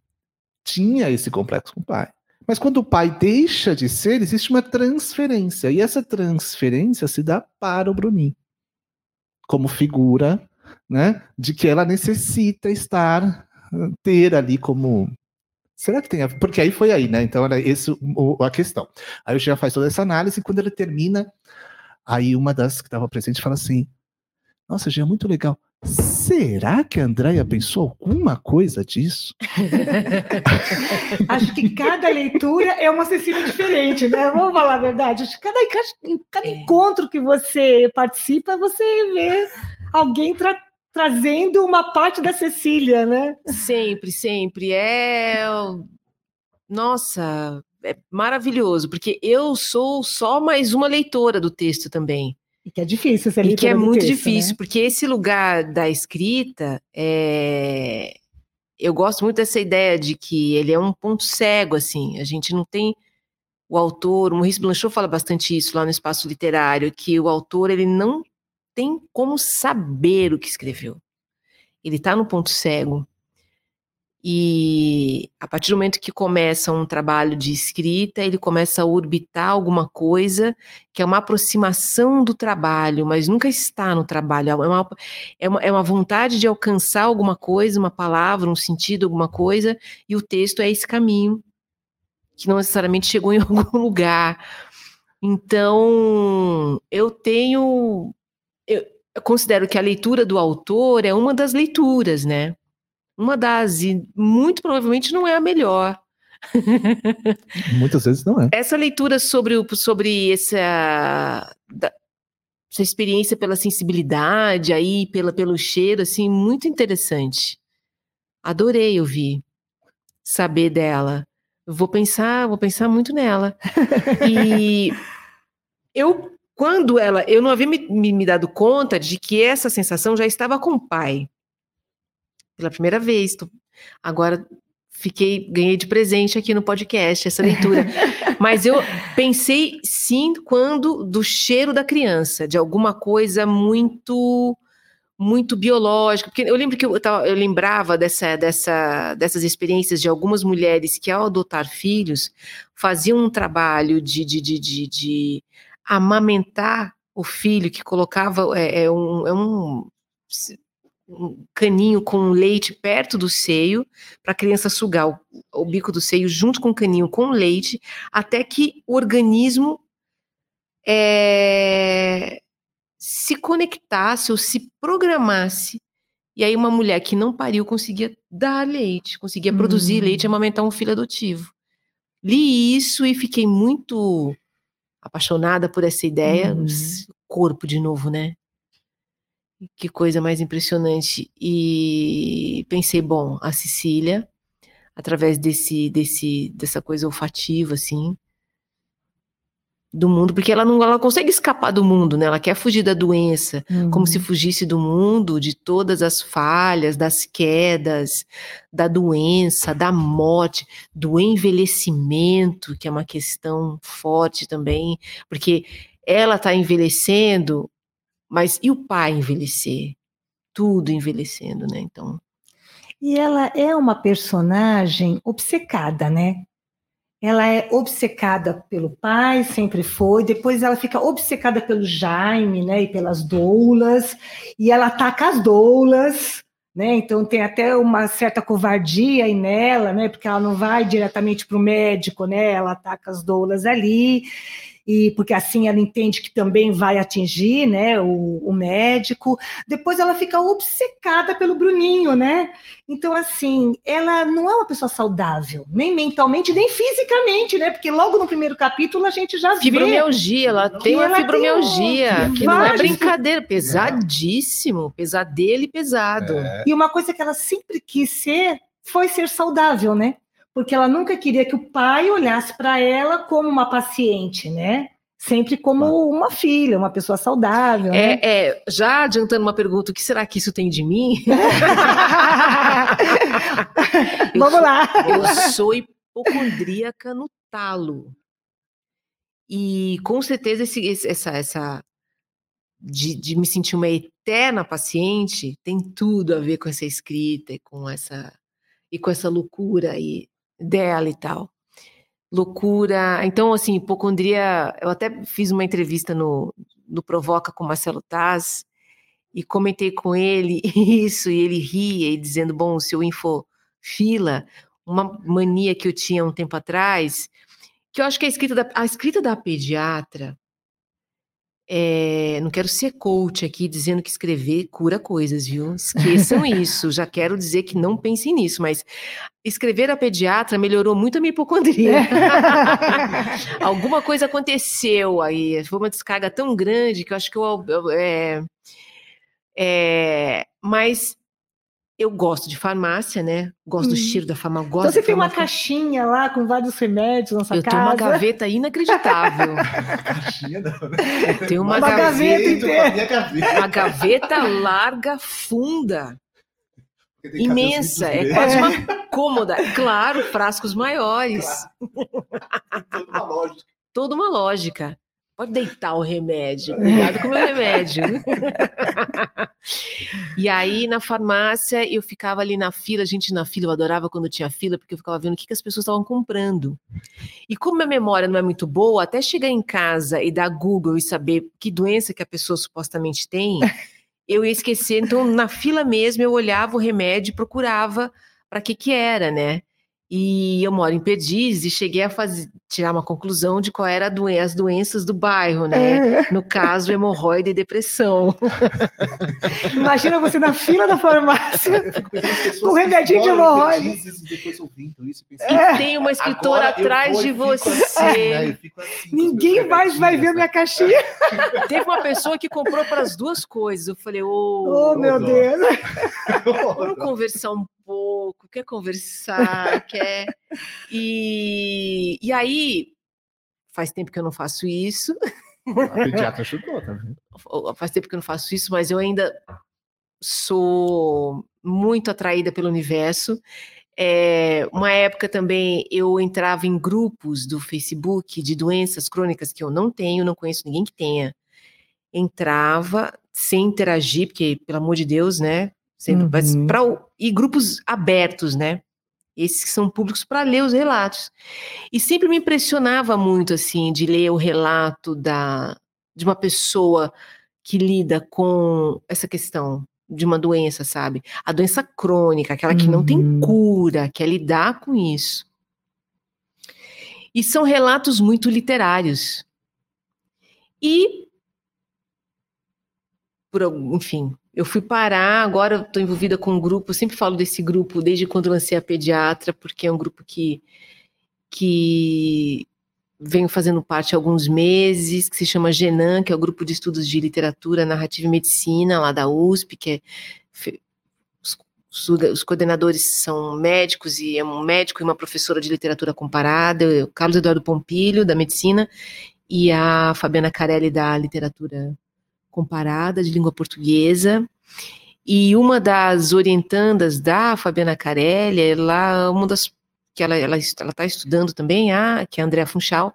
tinha esse complexo com o pai. Mas quando o pai deixa de ser, existe uma transferência. E essa transferência se dá para o Bruninho. Como figura né, de que ela necessita estar, ter ali como. Será que tem a... Porque aí foi aí, né? Então era esse o, a questão. Aí o Jean faz toda essa análise e quando ele termina, aí uma das que estava presente fala assim: Nossa, Jean, muito legal. Será que a Andréia pensou alguma coisa disso? Acho que cada leitura é uma Cecília diferente, né? Vamos falar a verdade. Acho que cada, cada é. encontro que você participa, você vê alguém tra trazendo uma parte da Cecília, né? Sempre, sempre. É. Nossa, é maravilhoso, porque eu sou só mais uma leitora do texto também. E que é difícil ser E que é muito texto, difícil, né? porque esse lugar da escrita é. Eu gosto muito dessa ideia de que ele é um ponto cego, assim. A gente não tem o autor, o Maurice Blanchot fala bastante isso lá no espaço literário, que o autor ele não tem como saber o que escreveu. Ele está no ponto cego. E a partir do momento que começa um trabalho de escrita, ele começa a orbitar alguma coisa que é uma aproximação do trabalho, mas nunca está no trabalho. É uma, é uma, é uma vontade de alcançar alguma coisa, uma palavra, um sentido, alguma coisa, e o texto é esse caminho, que não necessariamente chegou em algum lugar. Então, eu tenho eu, considero que a leitura do autor é uma das leituras, né? Uma das, e muito provavelmente não é a melhor. Muitas vezes não é. Essa leitura sobre, o, sobre essa, da, essa experiência pela sensibilidade aí, pela, pelo cheiro, assim, muito interessante. Adorei ouvir, saber dela. Vou pensar, vou pensar muito nela. e eu quando ela, eu não havia me, me, dado conta de que essa sensação já estava com o pai. Pela primeira vez. Tô, agora fiquei, ganhei de presente aqui no podcast essa leitura. Mas eu pensei sim quando do cheiro da criança, de alguma coisa muito muito biológica, porque eu lembro que eu, tava, eu lembrava dessa, dessa, dessas experiências de algumas mulheres que ao adotar filhos faziam um trabalho de, de, de, de, de amamentar o filho, que colocava é, é um, é um, um, caninho com leite perto do seio, para a criança sugar o, o, bico do seio junto com o caninho com leite, até que o organismo é, se conectasse ou se programasse. E aí uma mulher que não pariu conseguia dar leite, conseguia produzir leite e hum. amamentar um filho adotivo. Li isso e fiquei muito apaixonada por essa ideia, uhum. corpo de novo, né? Que coisa mais impressionante. E pensei, bom, a Cecília, através desse, desse, dessa coisa olfativa, assim, do mundo, porque ela não ela consegue escapar do mundo, né? Ela quer fugir da doença, uhum. como se uhum. fugisse do mundo, de todas as falhas, das quedas, da doença, da morte, do envelhecimento, que é uma questão forte também, porque ela está envelhecendo, mas e o pai envelhecer? Tudo envelhecendo, né? Então. E ela é uma personagem obcecada, né? Ela é obcecada pelo pai, sempre foi. Depois ela fica obcecada pelo Jaime, né, e pelas doulas, e ela ataca as doulas, né? Então tem até uma certa covardia aí nela, né? Porque ela não vai diretamente para o médico, né? Ela ataca as doulas ali e porque assim ela entende que também vai atingir né, o, o, médico. Depois ela fica obcecada pelo Bruninho, né? Então, assim, ela não é uma pessoa saudável, nem mentalmente, nem fisicamente, né? Porque logo no primeiro capítulo a gente já fibromialgia, vê. Ela tem uma fibromialgia, tem um, que não é brincadeira, pesadíssimo, pesadelo e pesado. É. E uma coisa que ela sempre quis ser foi ser saudável, né? Porque ela nunca queria que o pai olhasse para ela como uma paciente, né? Sempre como uma filha, uma pessoa saudável. É, né? é, já adiantando uma pergunta, o que será que isso tem de mim? Vamos sou, lá. Eu sou hipocondríaca no talo. E com certeza esse, essa, essa de, de me sentir uma eterna paciente tem tudo a ver com essa escrita e com essa e com essa loucura aí dela e tal. Loucura. Então, assim, hipocondria. Eu até fiz uma entrevista no, no Provoca com Marcelo Taz e comentei com ele isso, e ele ria e dizendo: bom, seu infofila, uma mania que eu tinha um tempo atrás, que eu acho que a escrita da, a escrita da pediatra é, não quero ser coach aqui dizendo que escrever cura coisas, viu? Esqueçam isso. Já quero dizer que não pensem nisso, mas escrever a pediatra melhorou muito a minha hipocondria. Alguma coisa aconteceu aí. Foi uma descarga tão grande que eu acho que eu. É, é, mas eu gosto de farmácia, né? Gosto hum. do cheiro da farmácia. Então você tem uma caixinha lá com vários remédios na sua eu casa? Eu tenho uma gaveta inacreditável. caixinha não, né? Tem uma, uma gaveta, gaveta Uma gaveta larga, funda. Imensa, é quase uma cômoda. Claro, frascos maiores. Claro. Toda uma lógica. Toda uma lógica. Pode deitar o remédio, cuidado com o meu remédio. e aí, na farmácia, eu ficava ali na fila, a gente na fila, eu adorava quando tinha fila, porque eu ficava vendo o que, que as pessoas estavam comprando. E como minha memória não é muito boa, até chegar em casa e dar Google e saber que doença que a pessoa supostamente tem, eu ia esquecer. Então, na fila mesmo, eu olhava o remédio e procurava para que que era, né? E eu moro em Perdiz e cheguei a fazer, tirar uma conclusão de qual era doen as doenças do bairro, né? É. No caso, hemorroida e depressão. Imagina você na fila da farmácia com remedinho de hemorroida. É. E tem uma escritora Agora atrás de você. Assim, né? assim, Ninguém mais vai ver minha caixinha. Teve uma pessoa que comprou para as duas coisas. Eu falei, oh, oh meu Deus. Vamos conversar um pouco, quer conversar, quer. E, e aí, faz tempo que eu não faço isso. A pediatra tá vendo? Faz tempo que eu não faço isso, mas eu ainda sou muito atraída pelo universo. É, uma época também eu entrava em grupos do Facebook de doenças crônicas que eu não tenho, não conheço ninguém que tenha. Entrava sem interagir, porque, pelo amor de Deus, né? Sempre, uhum. pra, e grupos abertos, né? Esses que são públicos para ler os relatos. E sempre me impressionava muito, assim, de ler o relato da, de uma pessoa que lida com essa questão de uma doença, sabe? A doença crônica, aquela que uhum. não tem uhum. cura, quer lidar com isso. E são relatos muito literários. E, por, enfim, eu fui parar, agora estou envolvida com um grupo, sempre falo desse grupo desde quando lancei a pediatra, porque é um grupo que, que venho fazendo parte há alguns meses, que se chama Genan, que é o grupo de estudos de literatura, narrativa e medicina, lá da USP, que é os, coordenadores são médicos e é um médico e uma professora de literatura comparada, o Carlos Eduardo Pompilho, da medicina, e a Fabiana Carelli, da literatura comparada de língua portuguesa. E uma das orientandas da Fabiana Carelli, ela, uma das que ela ela está estudando também, a, que é a Andrea Funchal,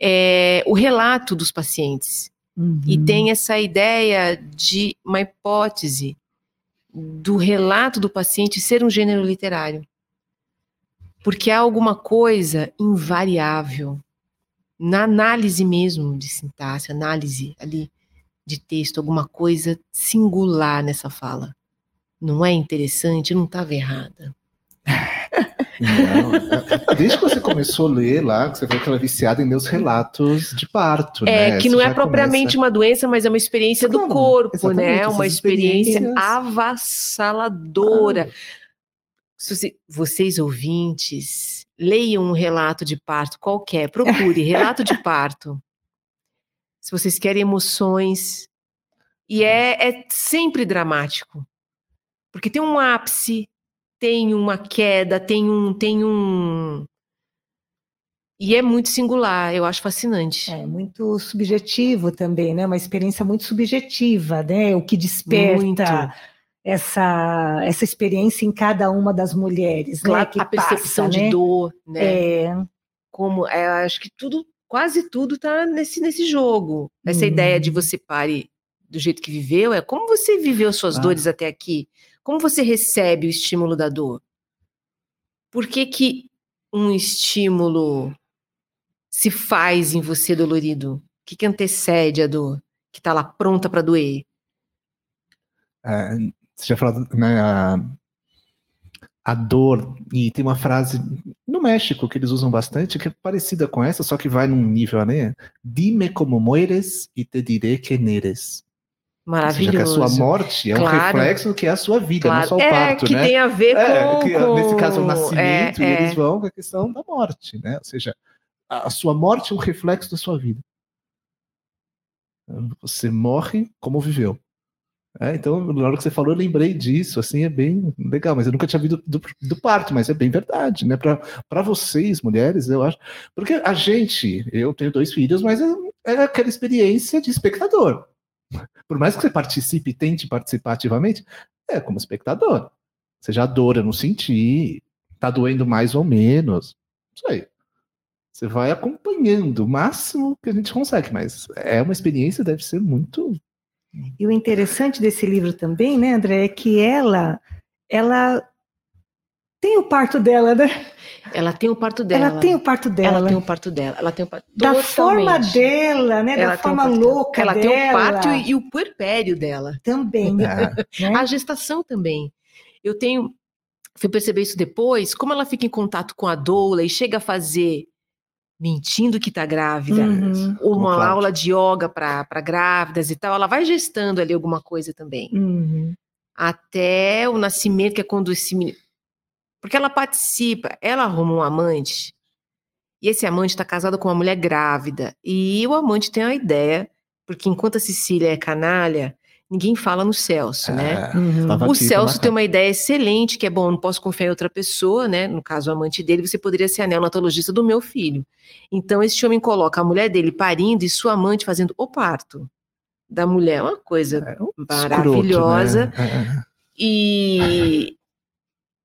é o relato dos pacientes. Uhum. E tem essa ideia de uma hipótese do relato do paciente ser um gênero literário. Porque há alguma coisa invariável na análise mesmo de sintaxe, análise ali de texto, alguma coisa singular nessa fala. Não é interessante, não estava errada. Não, desde que você começou a ler lá, que você falou que ela é viciada em meus relatos de parto. É, né? que Você não é propriamente começa- uma doença, mas é uma experiência do Como? corpo, né? Uma experiência avassaladora. Se você- vocês ouvintes, leiam um relato de parto qualquer, procure relato de parto. Se vocês querem emoções. E é, é sempre dramático. Porque tem um ápice, tem uma queda, tem um. Tem um... E é muito singular, eu acho fascinante. É muito subjetivo também, né? Uma experiência muito subjetiva, né? O que desperta Muito. essa, essa experiência em cada uma das mulheres, né? Claro, Que a percepção passa, de né? dor, né? É, Como é, acho que tudo, quase tudo tá nesse, nesse jogo. Essa Uhum. ideia de você pare do jeito que viveu, é como você viveu suas Ah. dores até aqui? Como você recebe o estímulo da dor? Por que que um estímulo se faz em você dolorido? O que, que antecede a dor? Que tá lá pronta para doer? É, você já falou, né, a, a dor, e tem uma frase no México que eles usam bastante, que é parecida com essa, só que vai num nível, né? Dime como mueres e te diré quem eres. Ou seja, que a Maravilhoso. sua morte é um Claro. reflexo do que é a sua vida, não Claro. só o é, parto, que né? tem a ver É, com, que, nesse caso, o nascimento, é, e é. eles vão com a questão da morte, né? Ou seja, a sua morte é um reflexo da sua vida. Você morre como viveu. É, então, na hora que você falou, eu lembrei disso, assim, é bem legal, mas eu nunca tinha visto do, do parto, mas é bem verdade, né? Para vocês, mulheres, eu acho. Porque a gente, eu tenho dois filhos, mas é, é aquela experiência de espectador. Por mais que você participe e tente participar ativamente, é como espectador. Seja a dor, eu não senti, tá doendo mais ou menos. Isso aí. Você vai acompanhando o máximo que a gente consegue, mas é uma experiência, deve ser muito. E o interessante desse livro também, né, André, é que ela, ela tem o parto dela, né? Ela tem o parto dela. Ela tem o parto dela. Ela tem o parto dela. Ela tem o parto da forma Totalmente. dela, né? Ela da forma parto dela. louca Ela dela. tem o parto e, e o puerpério dela. também. É, né? A gestação também. Eu tenho. Fui perceber isso depois, como ela fica em contato com a doula e chega a fazer mentindo que tá grávida. Uhum, Uma Cláudia. aula de yoga para grávidas e tal, ela vai gestando ali alguma coisa também. uhum. até o nascimento, que é quando esse menino. Porque ela participa, ela arruma um amante, e esse amante está casado com uma mulher grávida. E o amante tem a ideia, porque enquanto a Cecília é canalha, ninguém fala no Celso, né? é, Uhum. O Celso tem uma ideia excelente, que é bom, não posso confiar em outra pessoa, né? No caso, o amante dele, você poderia ser a neonatologista do meu filho. Então, esse homem coloca a mulher dele parindo e sua amante fazendo o parto da mulher. Uma coisa É um maravilhosa. escroto, né? E,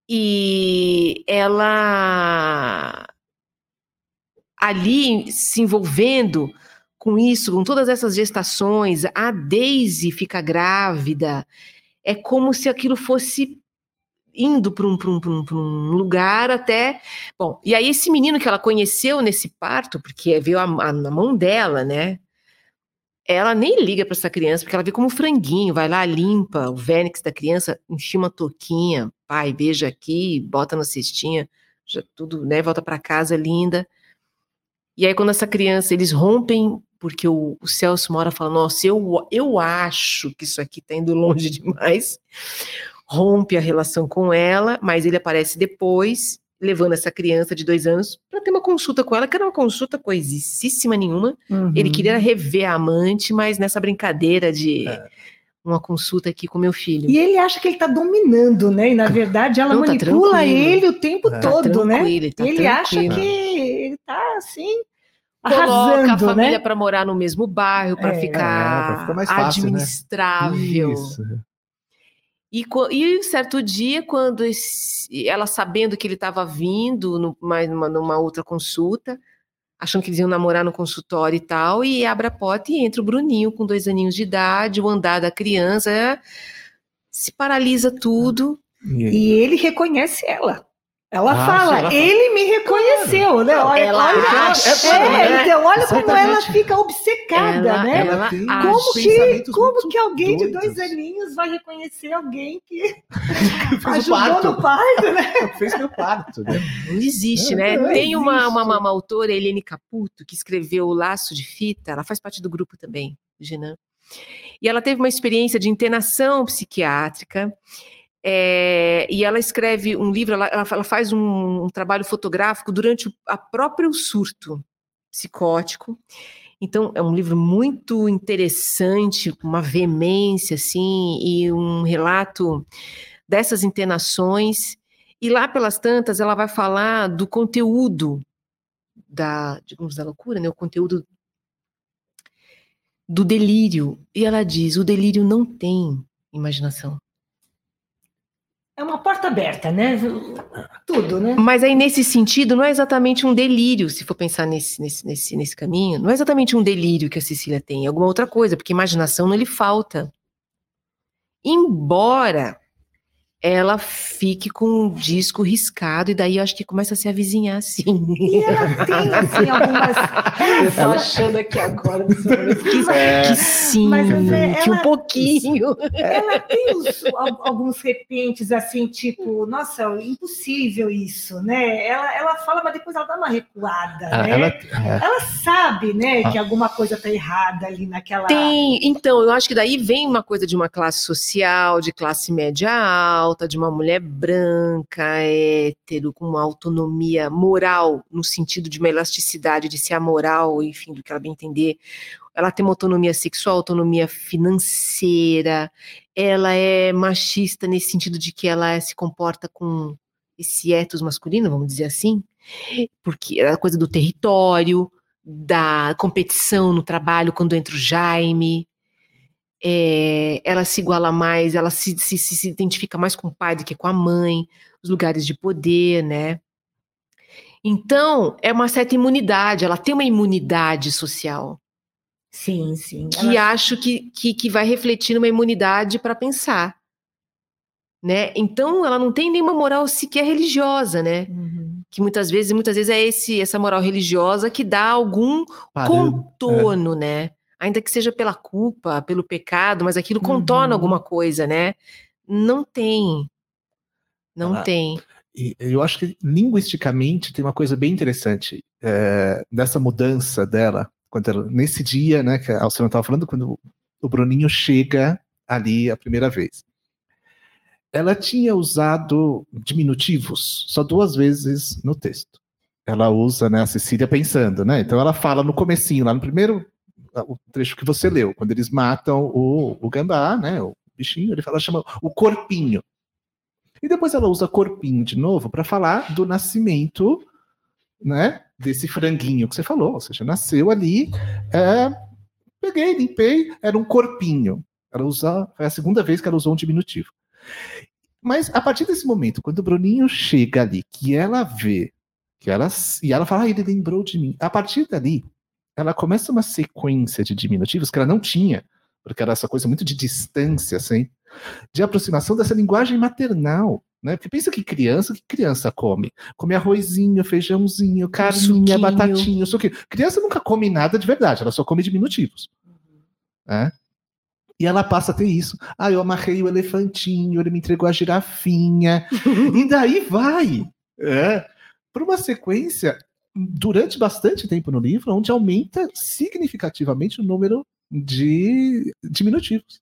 e ela ali se envolvendo com isso, com todas essas gestações, a Daisy fica grávida, é como se aquilo fosse indo para um, um, um, um lugar até. Bom, e aí esse menino que ela conheceu nesse parto, porque veio a, na mão dela, né? Ela nem liga para essa criança, porque ela vê como franguinho, vai lá, limpa o vênix da criança, enfia uma touquinha, pai, beija aqui, bota na cestinha, já tudo, né? Volta para casa linda. E aí, quando essa criança, eles rompem, porque o, o Celso Mora fala: Nossa, eu, eu acho que isso aqui tá indo longe demais. Rompe a relação com ela, mas ele aparece depois, levando essa criança de dois anos para ter uma consulta com ela, que era uma consulta coisíssima nenhuma. Ele Uhum. queria rever a amante, mas nessa brincadeira de É. uma consulta aqui com meu filho. E ele acha que ele está dominando, né? E na verdade ela Não, tá manipula tranquilo. ele o tempo É. Tá todo, né? ele tá ele acha que ele está assim Coloca a arrasando, família né? para morar no mesmo bairro, para É, é, ficar pra ficar mais fácil, né? administrável. Isso. E, e um certo dia, quando esse- ela sabendo que ele estava vindo no- mais numa, numa outra consulta, achando que eles iam namorar no consultório e tal, e abre a porta e entra o Bruninho com dois aninhos de idade, o andar da criança, se paralisa tudo. E- E ele reconhece ela. Ela ah, fala, ela ele me reconheceu, né? Olha, ela olha, acha, é, né? então olha Exatamente. como ela fica obcecada, ela, né? Ela como que, como que alguém doidos. de dois aninhos vai reconhecer alguém que ajudou parto. no parto, né? Fez meu parto, né? Não existe, né? Não Tem existe. Uma, uma, uma, autora, Helene Caputo, que escreveu O Laço de Fita, ela faz parte do grupo também, Genan. E ela teve uma experiência de internação psiquiátrica é, e ela escreve um livro, ela, ela faz um, um, trabalho fotográfico durante o a próprio surto psicótico. Então, é um livro muito interessante, com uma veemência, assim, e um relato dessas internações. E lá pelas tantas, ela vai falar do conteúdo da, digamos, da loucura, né? O conteúdo do delírio. E ela diz: o delírio não tem imaginação é uma porta aberta, né? Tudo, né? Mas aí, nesse sentido, não é exatamente um delírio, se for pensar nesse, nesse, nesse, nesse caminho, não é exatamente um delírio que a Cecília tem, é alguma outra coisa, porque imaginação não lhe falta. Embora ela fique com o disco riscado, e daí eu acho que começa a se avizinhar assim. E ela tem, assim, algumas. Ela achando aqui agora, que, é. que sim, Mas, que um pouquinho. Ela tem os, alguns repentes, assim, tipo, nossa, impossível isso, né? Ela, ela fala, mas depois ela dá uma recuada, ah, né? Ela, é. ela sabe, né, ah. que alguma coisa está errada ali naquela. Tem, então, eu acho que daí vem uma coisa de uma classe social, de classe média alta alta de uma mulher branca, hétero, com uma autonomia moral, no sentido de uma elasticidade de ser amoral, enfim, do que ela bem entender. Ela tem uma autonomia sexual, autonomia financeira, ela é machista nesse sentido de que ela se comporta com esse ethos masculino, vamos dizer assim, porque é a coisa do território, da competição no trabalho, quando entra o Jaime, é, ela se iguala mais, ela se, se, se identifica mais com o pai do que com a mãe, os lugares de poder, né? Então, é uma certa imunidade, ela tem uma imunidade social. Sim, sim. Que ela... acho que, que, que vai refletir numa imunidade para pensar. Né? Então, ela não tem nenhuma moral sequer religiosa, né? Uhum. Que muitas vezes, muitas vezes é esse, essa moral religiosa que dá algum Parando, contorno, é. né? Ainda que seja pela culpa, pelo pecado, mas aquilo contorna uhum. alguma coisa, né? Não tem. Não ah, tem. Eu acho que linguisticamente tem uma coisa bem interessante é, dessa mudança dela, quando ela, nesse dia, né, que a Alcina estava falando, quando o Bruninho chega ali a primeira vez. Ela tinha usado diminutivos só duas vezes no texto. Ela usa, né, a Cecília pensando, né? Então ela fala no comecinho, lá no primeiro o trecho que você leu, quando eles matam o, o gambá, né, o bichinho, ele fala, chama o corpinho. E depois ela usa corpinho de novo para falar do nascimento, né, desse franguinho que você falou, ou seja, nasceu ali, é, peguei, limpei, era um corpinho. Ela usa, foi a segunda vez que ela usou um diminutivo. Mas a partir desse momento, quando o Bruninho chega ali, que ela vê, que ela e ela fala, ah, ele lembrou de mim. A partir dali, ela começa uma sequência de diminutivos que ela não tinha, porque era essa coisa muito de distância, assim, de aproximação dessa linguagem maternal. Né? Porque pensa que criança, que criança come? Come arrozinho, feijãozinho, carninha, batatinha, suquinho. Criança nunca come nada de verdade, ela só come diminutivos. Uhum. Né? E ela passa a ter isso. Ah, eu amarrei o elefantinho, ele me entregou a girafinha. e daí vai. É, para uma sequência durante bastante tempo no livro, onde aumenta significativamente o número de diminutivos.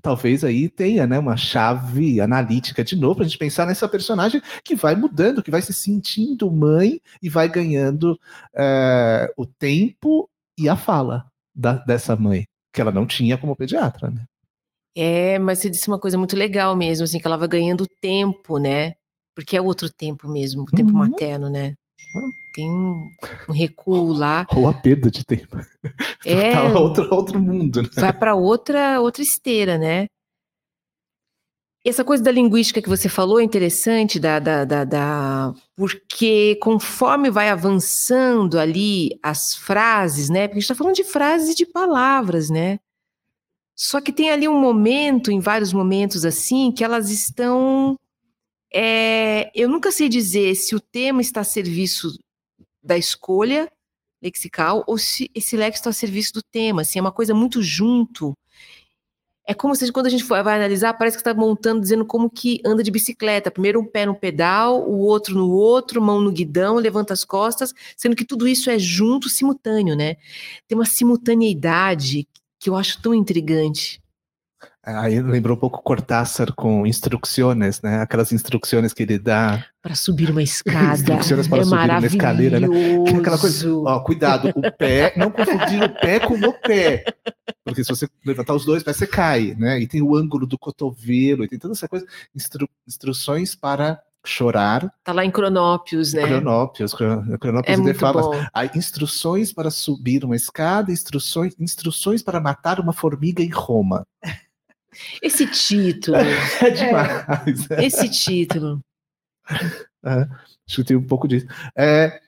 Talvez aí tenha né, uma chave analítica de novo para a gente pensar nessa personagem que vai mudando, que vai se sentindo mãe e vai ganhando é, o tempo e a fala da, dessa mãe, que ela não tinha como pediatra, né? É, mas você disse uma coisa muito legal mesmo, assim, que ela vai ganhando tempo, né? Porque é outro tempo mesmo, o tempo uhum. materno, né? Tem um, um recuo lá. Ou a perda de tempo. É. Tá outro, outro mundo, né? Vai para outra, outra esteira, né? Essa coisa da linguística que você falou é interessante, da, da, da, da, porque conforme vai avançando ali as frases, né? Porque a gente está falando de frases e de palavras, né? Só que tem ali um momento, em vários momentos assim, que elas estão É, eu nunca sei dizer se o tema está a serviço da escolha lexical ou se esse lex está a serviço do tema, assim, é uma coisa muito junto. É como se quando a gente vai analisar, parece que está montando, dizendo como que anda de bicicleta. Primeiro um pé no pedal, o outro no outro, mão no guidão, levanta as costas, sendo que tudo isso é junto, simultâneo, né? Tem uma simultaneidade que eu acho tão intrigante. Aí lembrou um pouco Cortázar com instruções, né? Aquelas instruções que ele dá. Para subir uma escada. instruções para é subir uma escaleira, né? Que é aquela coisa, ó, cuidado, o pé, não confundir o pé com o pé. Porque se você levantar os dois pés, você cai, né? E tem o ângulo do cotovelo, e tem toda essa coisa. Instru instruções para chorar. Tá lá em Cronópios, né? Cronópios, Cronópios é ele fala Aí, instruções para subir uma escada, instruções, instruções para matar uma formiga em Roma. Esse título. É demais. É, esse título. É, tem um pouco disso. É,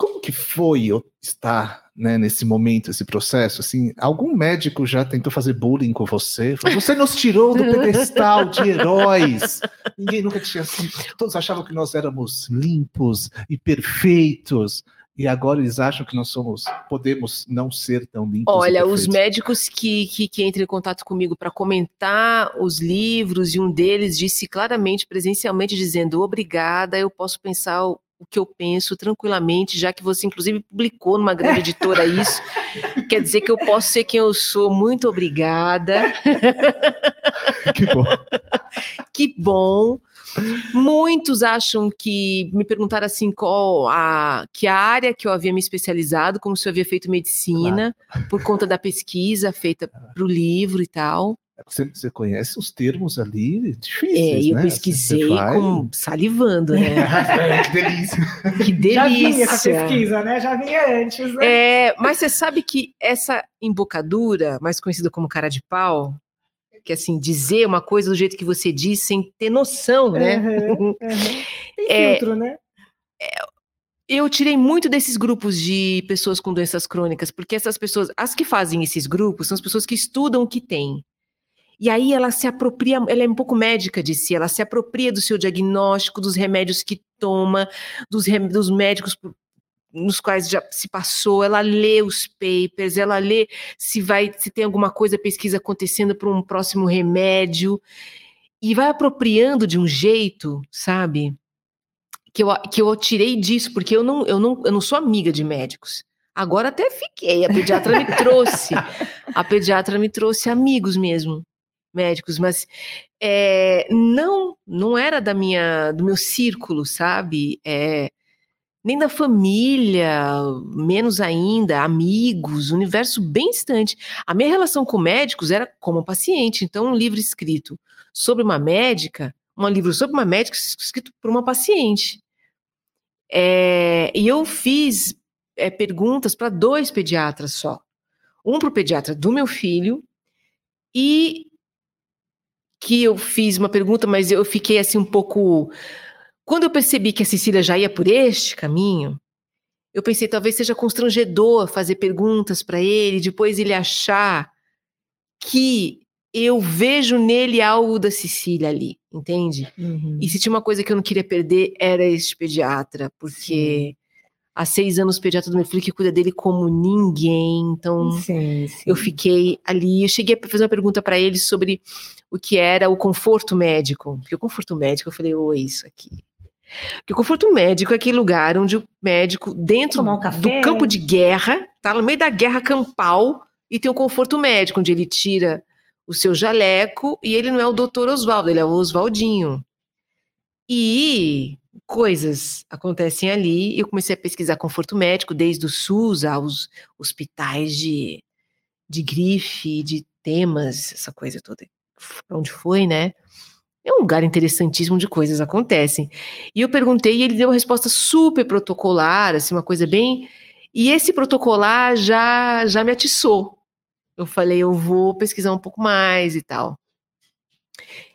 como que foi estar né, nesse momento, esse processo? Assim, algum médico já tentou fazer bullying com você? Você nos tirou do pedestal de heróis. Ninguém nunca tinha assim. Todos achavam que nós éramos limpos e perfeitos e agora eles acham que nós somos, podemos não ser tão limpos. Olha, os médicos que, que, que entram em contato comigo para comentar os livros, e um deles disse claramente, presencialmente, dizendo: obrigada, eu posso pensar o, o que eu penso tranquilamente, já que você, inclusive, publicou numa grande editora isso. Quer dizer que eu posso ser quem eu sou. Muito obrigada. Que bom. que bom. Muitos acham que me perguntaram assim qual a que a área que eu havia me especializado, como se eu havia feito medicina, claro. por conta da pesquisa feita para o livro e tal. Você, você, conhece os termos ali difíceis, É, eu né? pesquisei com, salivando, né? que delícia. Que delícia. Já vinha essa pesquisa, né? Já vinha antes, né? É, mas você sabe que essa embocadura, mais conhecida como cara de pau, que assim, dizer uma coisa do jeito que você diz sem ter noção, né? Uhum, uhum. Tem é, filtro, né? É, eu tirei muito desses grupos de pessoas com doenças crônicas, porque essas pessoas, as que fazem esses grupos, são as pessoas que estudam o que tem. E aí ela se apropria, ela é um pouco médica de si, ela se apropria do seu diagnóstico, dos remédios que toma, dos, dos médicos nos quais já se passou, ela lê os papers, ela lê se vai se tem alguma coisa pesquisa acontecendo para um próximo remédio e vai apropriando de um jeito, sabe? Que eu, que eu tirei disso, porque eu não, eu, não, eu não sou amiga de médicos. Agora até fiquei, a pediatra me trouxe. A pediatra me trouxe amigos mesmo, médicos, mas é, não não era da minha do meu círculo, sabe? É, nem da família, menos ainda, amigos, universo bem distante. A minha relação com médicos era como paciente, então um livro escrito sobre uma médica, um livro sobre uma médica escrito por uma paciente. É, e eu fiz é, perguntas para dois pediatras só. Um para o pediatra do meu filho e que eu fiz uma pergunta, mas eu fiquei assim um pouco quando eu percebi que a Cecília já ia por este caminho, eu pensei talvez seja constrangedor fazer perguntas para ele, depois ele achar que eu vejo nele algo da Cecília ali, entende? Uhum. E se tinha uma coisa que eu não queria perder, era este pediatra, porque sim. há seis anos o pediatra do meu filho que cuida dele como ninguém, então sim, sim. eu fiquei ali, eu cheguei a fazer uma pergunta para ele sobre o que era o conforto médico, porque o conforto médico, eu falei, oi, isso aqui porque o conforto médico é aquele lugar onde o médico, dentro um do campo de guerra, tá no meio da guerra campal, e tem o conforto médico, onde ele tira o seu jaleco e ele não é o doutor Oswaldo, ele é o Oswaldinho. E coisas acontecem ali. Eu comecei a pesquisar conforto médico, desde o SUS aos hospitais de, de grife, de temas, essa coisa toda. Onde foi, né? É um lugar interessantíssimo onde coisas acontecem. E eu perguntei e ele deu uma resposta super protocolar, assim, uma coisa bem. E esse protocolar já, já me atiçou. Eu falei, eu vou pesquisar um pouco mais e tal.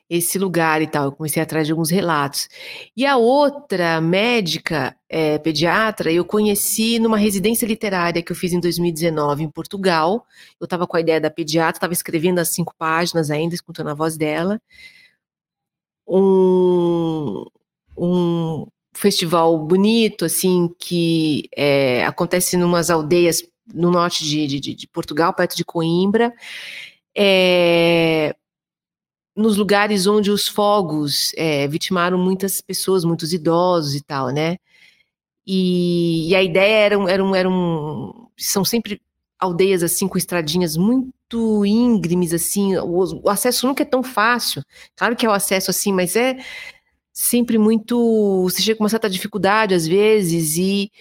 Esse lugar e tal. Eu comecei atrás de alguns relatos. E a outra médica, é, pediatra, eu conheci numa residência literária que eu fiz em 2019 em Portugal. Eu estava com a ideia da pediatra, estava escrevendo as cinco páginas ainda, escutando a voz dela. Um, um festival bonito, assim, que é, acontece em umas aldeias no norte de, de, de Portugal, perto de Coimbra, é, nos lugares onde os fogos é, vitimaram muitas pessoas, muitos idosos e tal, né? E, e a ideia era, era, era um, são sempre aldeias assim com estradinhas muito íngremes assim, o, o, acesso nunca é tão fácil. Claro que é o acesso assim, mas é sempre muito, você chega com uma certa dificuldade às vezes e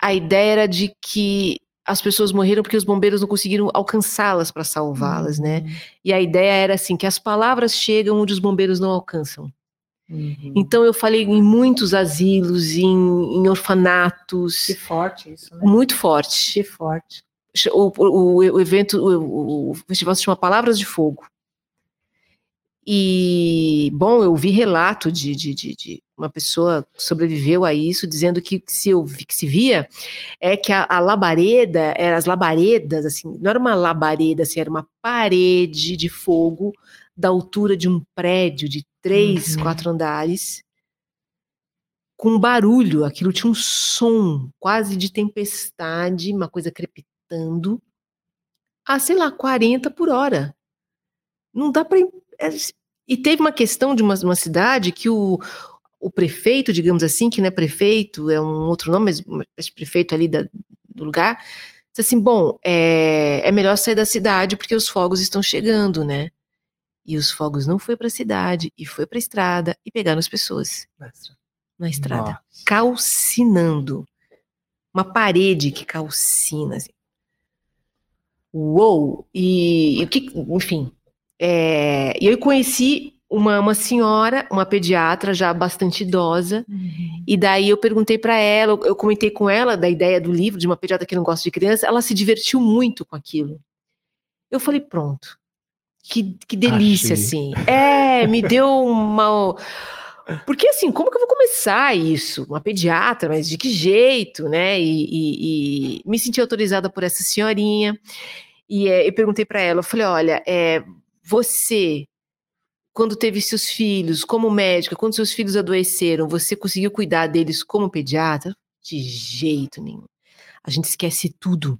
a ideia era de que as pessoas morreram porque os bombeiros não conseguiram alcançá-las para salvá-las, né? uhum. né? E a ideia era assim que as palavras chegam onde os bombeiros não alcançam. Uhum. Então eu falei em muitos asilos, em, em orfanatos. Que forte isso, né? Muito forte. Que forte. O, o, o evento, o, o, festival se chama Palavras de Fogo. E, bom, eu vi relato de, de, de, de uma pessoa que sobreviveu a isso, dizendo que, se, eu, que se via é que a, a labareda, era as labaredas, assim, não era uma labareda, assim, era uma parede de fogo da altura de um prédio de três, uhum. quatro andares, com barulho, aquilo tinha um som quase de tempestade, uma coisa crepitando, a, sei lá, 40 por hora. Não dá para. É, e teve uma questão de uma, uma cidade que o, o prefeito, digamos assim, que não é prefeito, é um outro nome, mas prefeito ali da, do lugar, disse assim: bom, é, é melhor sair da cidade porque os fogos estão chegando, né? E os fogos não foi para a cidade, e foi para a estrada, e pegaram as pessoas. Na estrada. Nossa. Calcinando. Uma parede que calcina. Assim. Uou! E, o que, enfim. É, e eu conheci uma, uma senhora, uma pediatra já bastante idosa, uhum. e daí eu perguntei para ela, eu comentei com ela da ideia do livro de uma pediatra que não gosta de criança, ela se divertiu muito com aquilo. Eu falei, pronto, que, que delícia, Achei. assim. É, me deu uma. Porque assim, como que eu vou começar isso? Uma pediatra, mas de que jeito, né? E, e, e me senti autorizada por essa senhorinha. E é, eu perguntei para ela, eu falei, olha, é, você, quando teve seus filhos, como médica, quando seus filhos adoeceram, você conseguiu cuidar deles como pediatra? De jeito nenhum. A gente esquece tudo.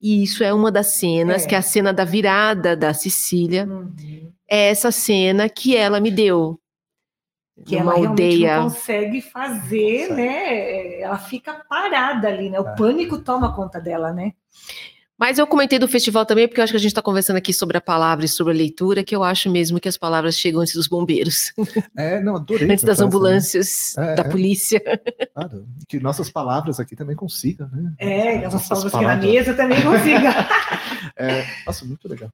E isso é uma das cenas, é. que é a cena da virada da Cecília. Uhum. É essa cena que ela me deu. Que ela aldeia. não consegue fazer, né? Ela fica parada ali, né? O é. pânico toma conta dela, né? Mas eu comentei do festival também, porque eu acho que a gente está conversando aqui sobre a palavra e sobre a leitura, que eu acho mesmo que as palavras chegam antes dos bombeiros. É, não, adorei. antes das ambulâncias, é, da é. polícia. Claro, que nossas palavras aqui também consigam, né? É, nossas, nossas palavras, palavras aqui na mesa também consigam. é, nossa, muito legal.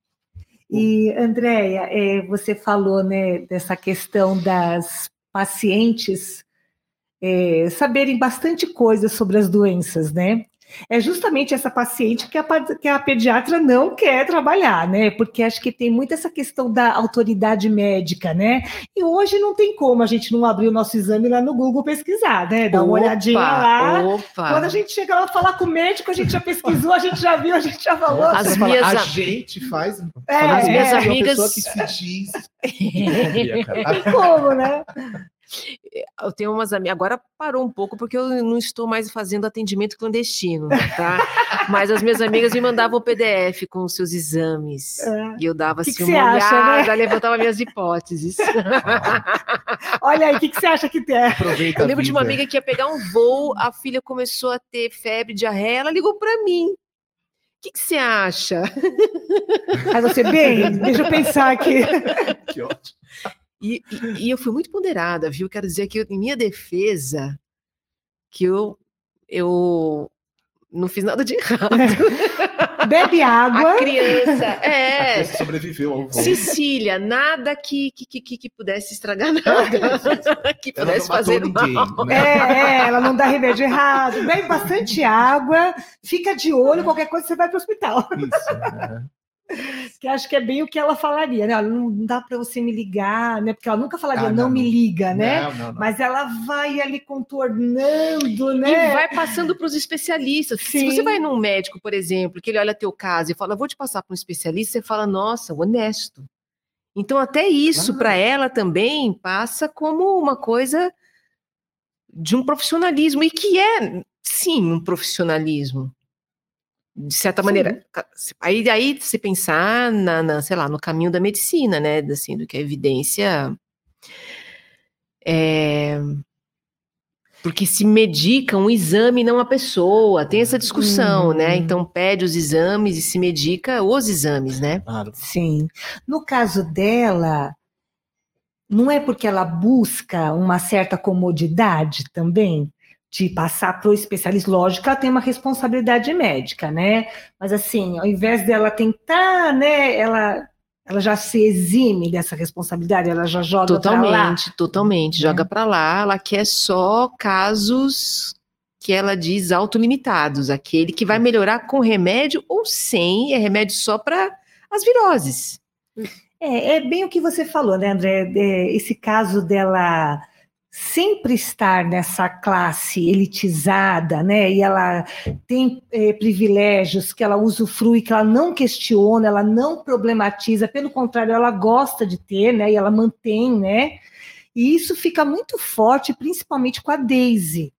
E, Andréia, é, você falou né, dessa questão das pacientes é, saberem bastante coisa sobre as doenças, né? É justamente essa paciente que a, que a pediatra não quer trabalhar, né? Porque acho que tem muito essa questão da autoridade médica, né? E hoje não tem como a gente não abrir o nosso exame lá no Google pesquisar, né? Dar uma opa, olhadinha lá. Opa. Quando a gente chega lá falar com o médico, a gente já pesquisou, a gente já viu, a gente já falou. As minhas a gente faz. É, as minhas é, amigas. Uma pessoa que se diz. tem como, né? Eu tenho umas amigas, agora parou um pouco porque eu não estou mais fazendo atendimento clandestino, tá? Mas as minhas amigas me mandavam o PDF com os seus exames é. e eu dava que assim que uma olhada, né? levantava minhas hipóteses. Olha aí, o que, que você acha que tem? Aproveita eu lembro de uma amiga que ia pegar um voo, a filha começou a ter febre, diarreia, ela ligou para mim. O que, que você acha? Aí você, bem, deixa eu pensar aqui. Que ótimo. E, e, e, eu fui muito ponderada, viu? Quero dizer que em minha defesa, que eu, eu não fiz nada de errado. Bebe água. A criança, é. A criança sobreviveu ao voo. Cecília, nada que, que, que, que pudesse estragar nada. que pudesse fazer ninguém, mal. Né? É, é, ela não dá remédio errado. Bebe bastante água, fica de olho, qualquer coisa você vai para o hospital. Isso, né? Que acho que é bem o que ela falaria, né? Não dá para você me ligar, né? Porque ela nunca falaria ah, não, não, me liga, né? Não, não, Mas ela vai ali contornando, né? E vai passando para os especialistas. Sim. Se você vai num médico, por exemplo, que ele olha teu caso e fala, vou te passar para um especialista, você fala, nossa, honesto. Então, até isso, para ela também, passa como uma coisa de um profissionalismo, e que é, sim, um profissionalismo. De certa sim. maneira. Aí, aí você pensar na, na, sei lá, no caminho da medicina, né? Assim, do que a evidência. É, porque se medica um exame, não a pessoa. Tem essa discussão, né? Uhum. Então pede os exames e se medica os exames, né? Claro. Sim. No caso dela, não é porque ela busca uma certa comodidade também de passar para o especialista. Lógico ela tem uma responsabilidade médica, né? Mas assim, ao invés dela tentar, né, ela ela já se exime dessa responsabilidade, ela já joga para lá. Totalmente, totalmente, é. joga para lá, ela quer só casos que ela diz autolimitados, aquele que vai melhorar com remédio ou sem, é remédio só para as viroses. É, é, bem o que você falou, né, André? É, esse caso dela sempre estar nessa classe elitizada, né? E ela tem é, privilégios que ela usufrui, que ela não questiona, ela não problematiza, pelo contrário, ela gosta de ter, né? E ela mantém, né? E isso fica muito forte, principalmente com a Daisy,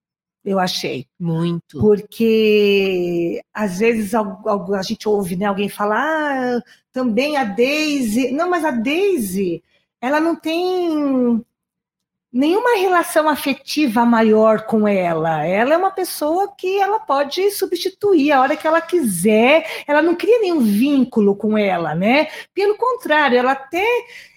eu achei. Muito. Porque às vezes a gente ouve né, alguém falar ah, também a Daisy. Não, mas a Daisy, ela não tem nenhuma relação afetiva maior com ela. Ela é uma pessoa que ela pode substituir a hora que ela quiser. Ela não cria nenhum vínculo com ela, né? Pelo contrário, ela até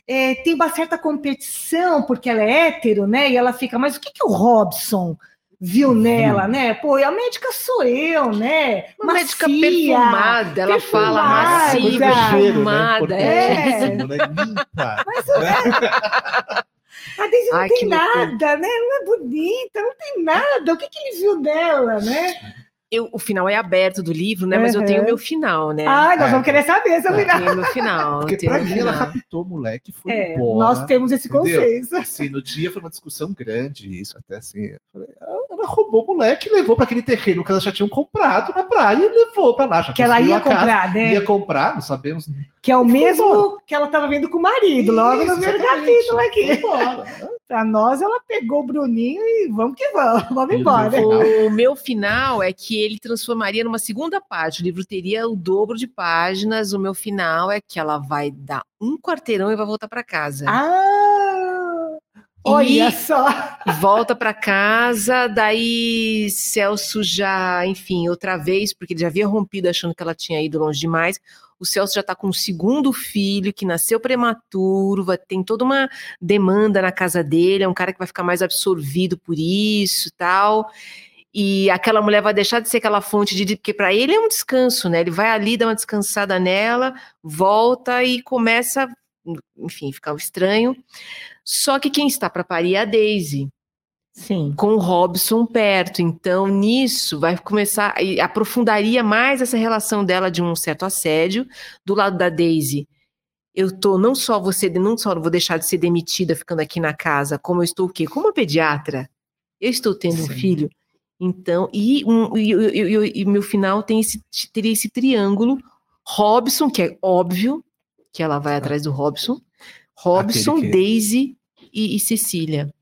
é, tem uma certa competição porque ela é hétero, né? E ela fica, mas o que, que o Robson viu nela, né? Pô, a médica sou eu, né? Uma macia, médica perfumada, ela perfumada, fala macia, perfumada. Né? É. Né? Limpa. Mas, é... A Daisy não Ai, tem nada, né? Não é bonita, não tem nada. O que, que ele viu dela, né? Eu, o final é aberto do livro, né? Mas uhum. eu tenho o meu final, né? Ah, nós é. vamos querer saber seu final. Eu tenho meu final. Porque pra mim ela raptou o moleque, foi é, embora. Nós temos esse entendeu? consenso. Assim, no dia foi uma discussão grande isso, até assim. Ela roubou o moleque e levou para aquele terreno que elas já tinham comprado na praia e levou para lá. Já que ela ia comprar, casa, né? Ia comprar, não sabemos. Que é o mesmo que ela estava vendo com o marido, logo isso, no primeiro capítulo aqui. Para nós, ela pegou o Bruninho e vamos que vamos, vamos embora. O meu final é que ele transformaria numa segunda página. O livro teria o dobro de páginas. O meu final é que ela vai dar um quarteirão e vai voltar para casa. Ah! Olha só! Volta para casa, daí Celso já, enfim, outra vez, porque ele já havia rompido achando que ela tinha ido longe demais o Celso já está com um segundo filho que nasceu prematuro, vai, tem toda uma demanda na casa dele, é um cara que vai ficar mais absorvido por isso tal. E aquela mulher vai deixar de ser aquela fonte de. Porque para ele é um descanso, né? Ele vai ali, dá uma descansada nela, volta e começa, enfim, ficar estranho. Só que quem está para parir é a Daisy. Sim. com o Robson perto. Então, nisso, vai começar, e aprofundaria mais essa relação dela de um certo assédio. Do lado da Daisy, eu tô, não só você, não só vou deixar de ser demitida ficando aqui na casa, como eu estou o quê? Como pediatra. Eu estou tendo Sim. um filho. Então, e, um, e, e, e, meu final tem esse, teria esse triângulo. Robson, que é óbvio que ela vai atrás do Robson. Robson, que... Daisy e Cecília.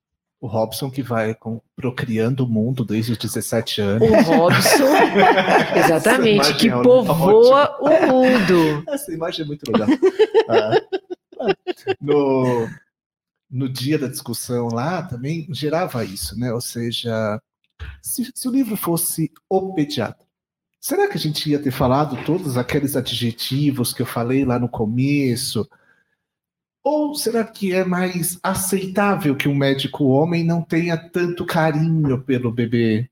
O Robson que vai com, procriando o mundo desde os 17 anos. O Robson, exatamente, que é povoa o mundo. Essa imagem é muito legal. Ah, no, no dia da discussão lá, também gerava isso, né? Ou seja, se, se o livro fosse O Pediatra, será que a gente ia ter falado todos aqueles adjetivos que eu falei lá no começo? Ou será que é mais aceitável que um médico homem não tenha tanto carinho pelo bebê?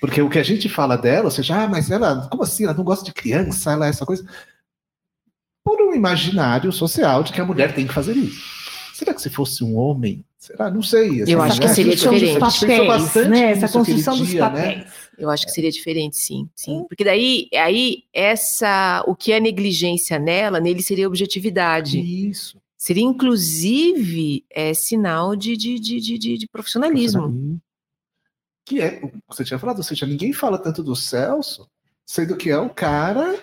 Porque o que a gente fala dela, ou seja, ah, mas ela, como assim? Ela não gosta de criança, ela é essa coisa. Por um imaginário social de que a mulher tem que fazer isso. Será que se fosse um homem? Será? Não sei. Assim, eu acho que seria diferente. Papéis, né? Essa construção dos dia, né? papéis. Né? Eu acho que seria diferente, sim, sim. É. Porque daí, aí, essa, o que é negligência nela, nele seria objetividade. Isso. Seria, inclusive, é, sinal de, de, de, de, de profissionalismo. Que é, você tinha falado, ou seja, ninguém fala tanto do Celso, sendo que é o cara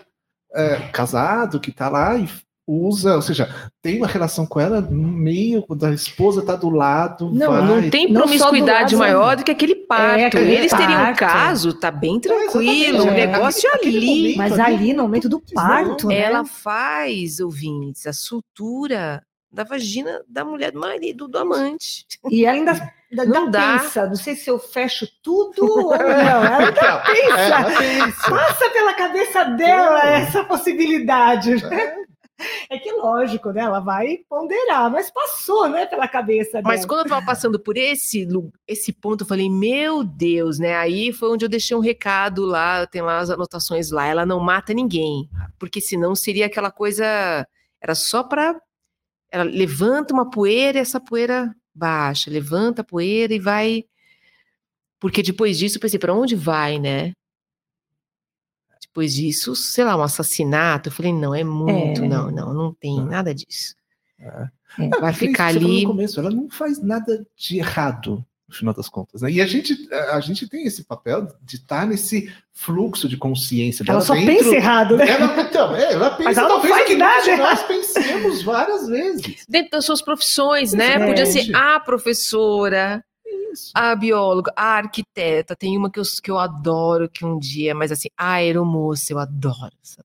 é, casado que está lá e usa, ou seja, tem uma relação com ela no meio, quando a esposa tá do lado. Não, vai, não tem Não do promiscuidade lado, maior do que aquele parto. aquele Eles teriam um parto. caso, tá bem tranquilo, o é. negócio Aquele- aquele ali. momento Mas ali, no momento do parto, né? Ela faz, ouvintes, a sutura da vagina da mulher do marido, do amante. E ela ainda, ainda Não dá. pensa, não sei se eu fecho tudo ou não. Ela ainda Então, pensa. é, ela pensa. Passa pela cabeça dela essa possibilidade. né? É que lógico, né? Ela vai ponderar, mas passou, né, pela cabeça dela. Mas quando eu tava passando por esse, esse ponto, eu falei, meu Deus, né? Aí foi onde eu deixei um recado lá, tem lá as anotações lá, ela não mata ninguém, porque senão seria aquela coisa, era só pra, ela levanta uma poeira e essa poeira baixa, levanta a poeira e vai, porque depois disso eu pensei, pra onde vai, né? Depois disso, sei lá, um assassinato, eu falei, não, é muito, É. não, não, não tem nada disso. É. Vai Porque ficar ali. No começo, ela não faz nada de errado, no final das contas. Né? E a gente, a gente tem esse papel de estar nesse fluxo de consciência ela só dentro- pensa errado, né? Ela, então, é, ela pensa Mas ela não talvez faz nada que nós pensemos várias vezes. dentro das suas profissões, né? É. Podia ser a professora, Isso. a bióloga, a arquiteta. Tem uma que eu, que eu adoro que um dia, mas assim, a aeromoça, eu adoro essa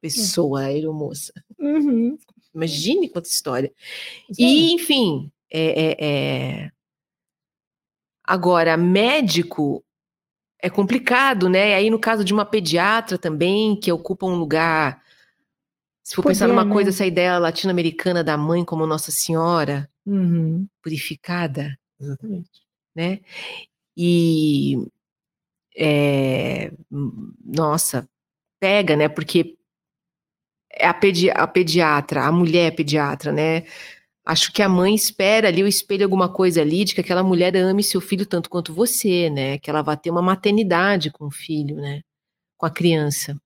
pessoa, a aeromoça. Uhum. Imagine quanta história. E, enfim, é, é- é- agora, médico é complicado, né? Aí, no caso de uma pediatra também, que ocupa um lugar. Se for pensar Poder, numa né? coisa, essa ideia latino-americana da mãe como Nossa Senhora Uhum. purificada, Exatamente. né? E é, nossa, pega, né? Porque é a, pedi a pediatra, a mulher pediatra, né? Acho que a mãe espera ali, o espelho alguma coisa ali de que aquela mulher ame seu filho tanto quanto você, né? Que ela vai ter uma maternidade com o filho, né? Com a criança.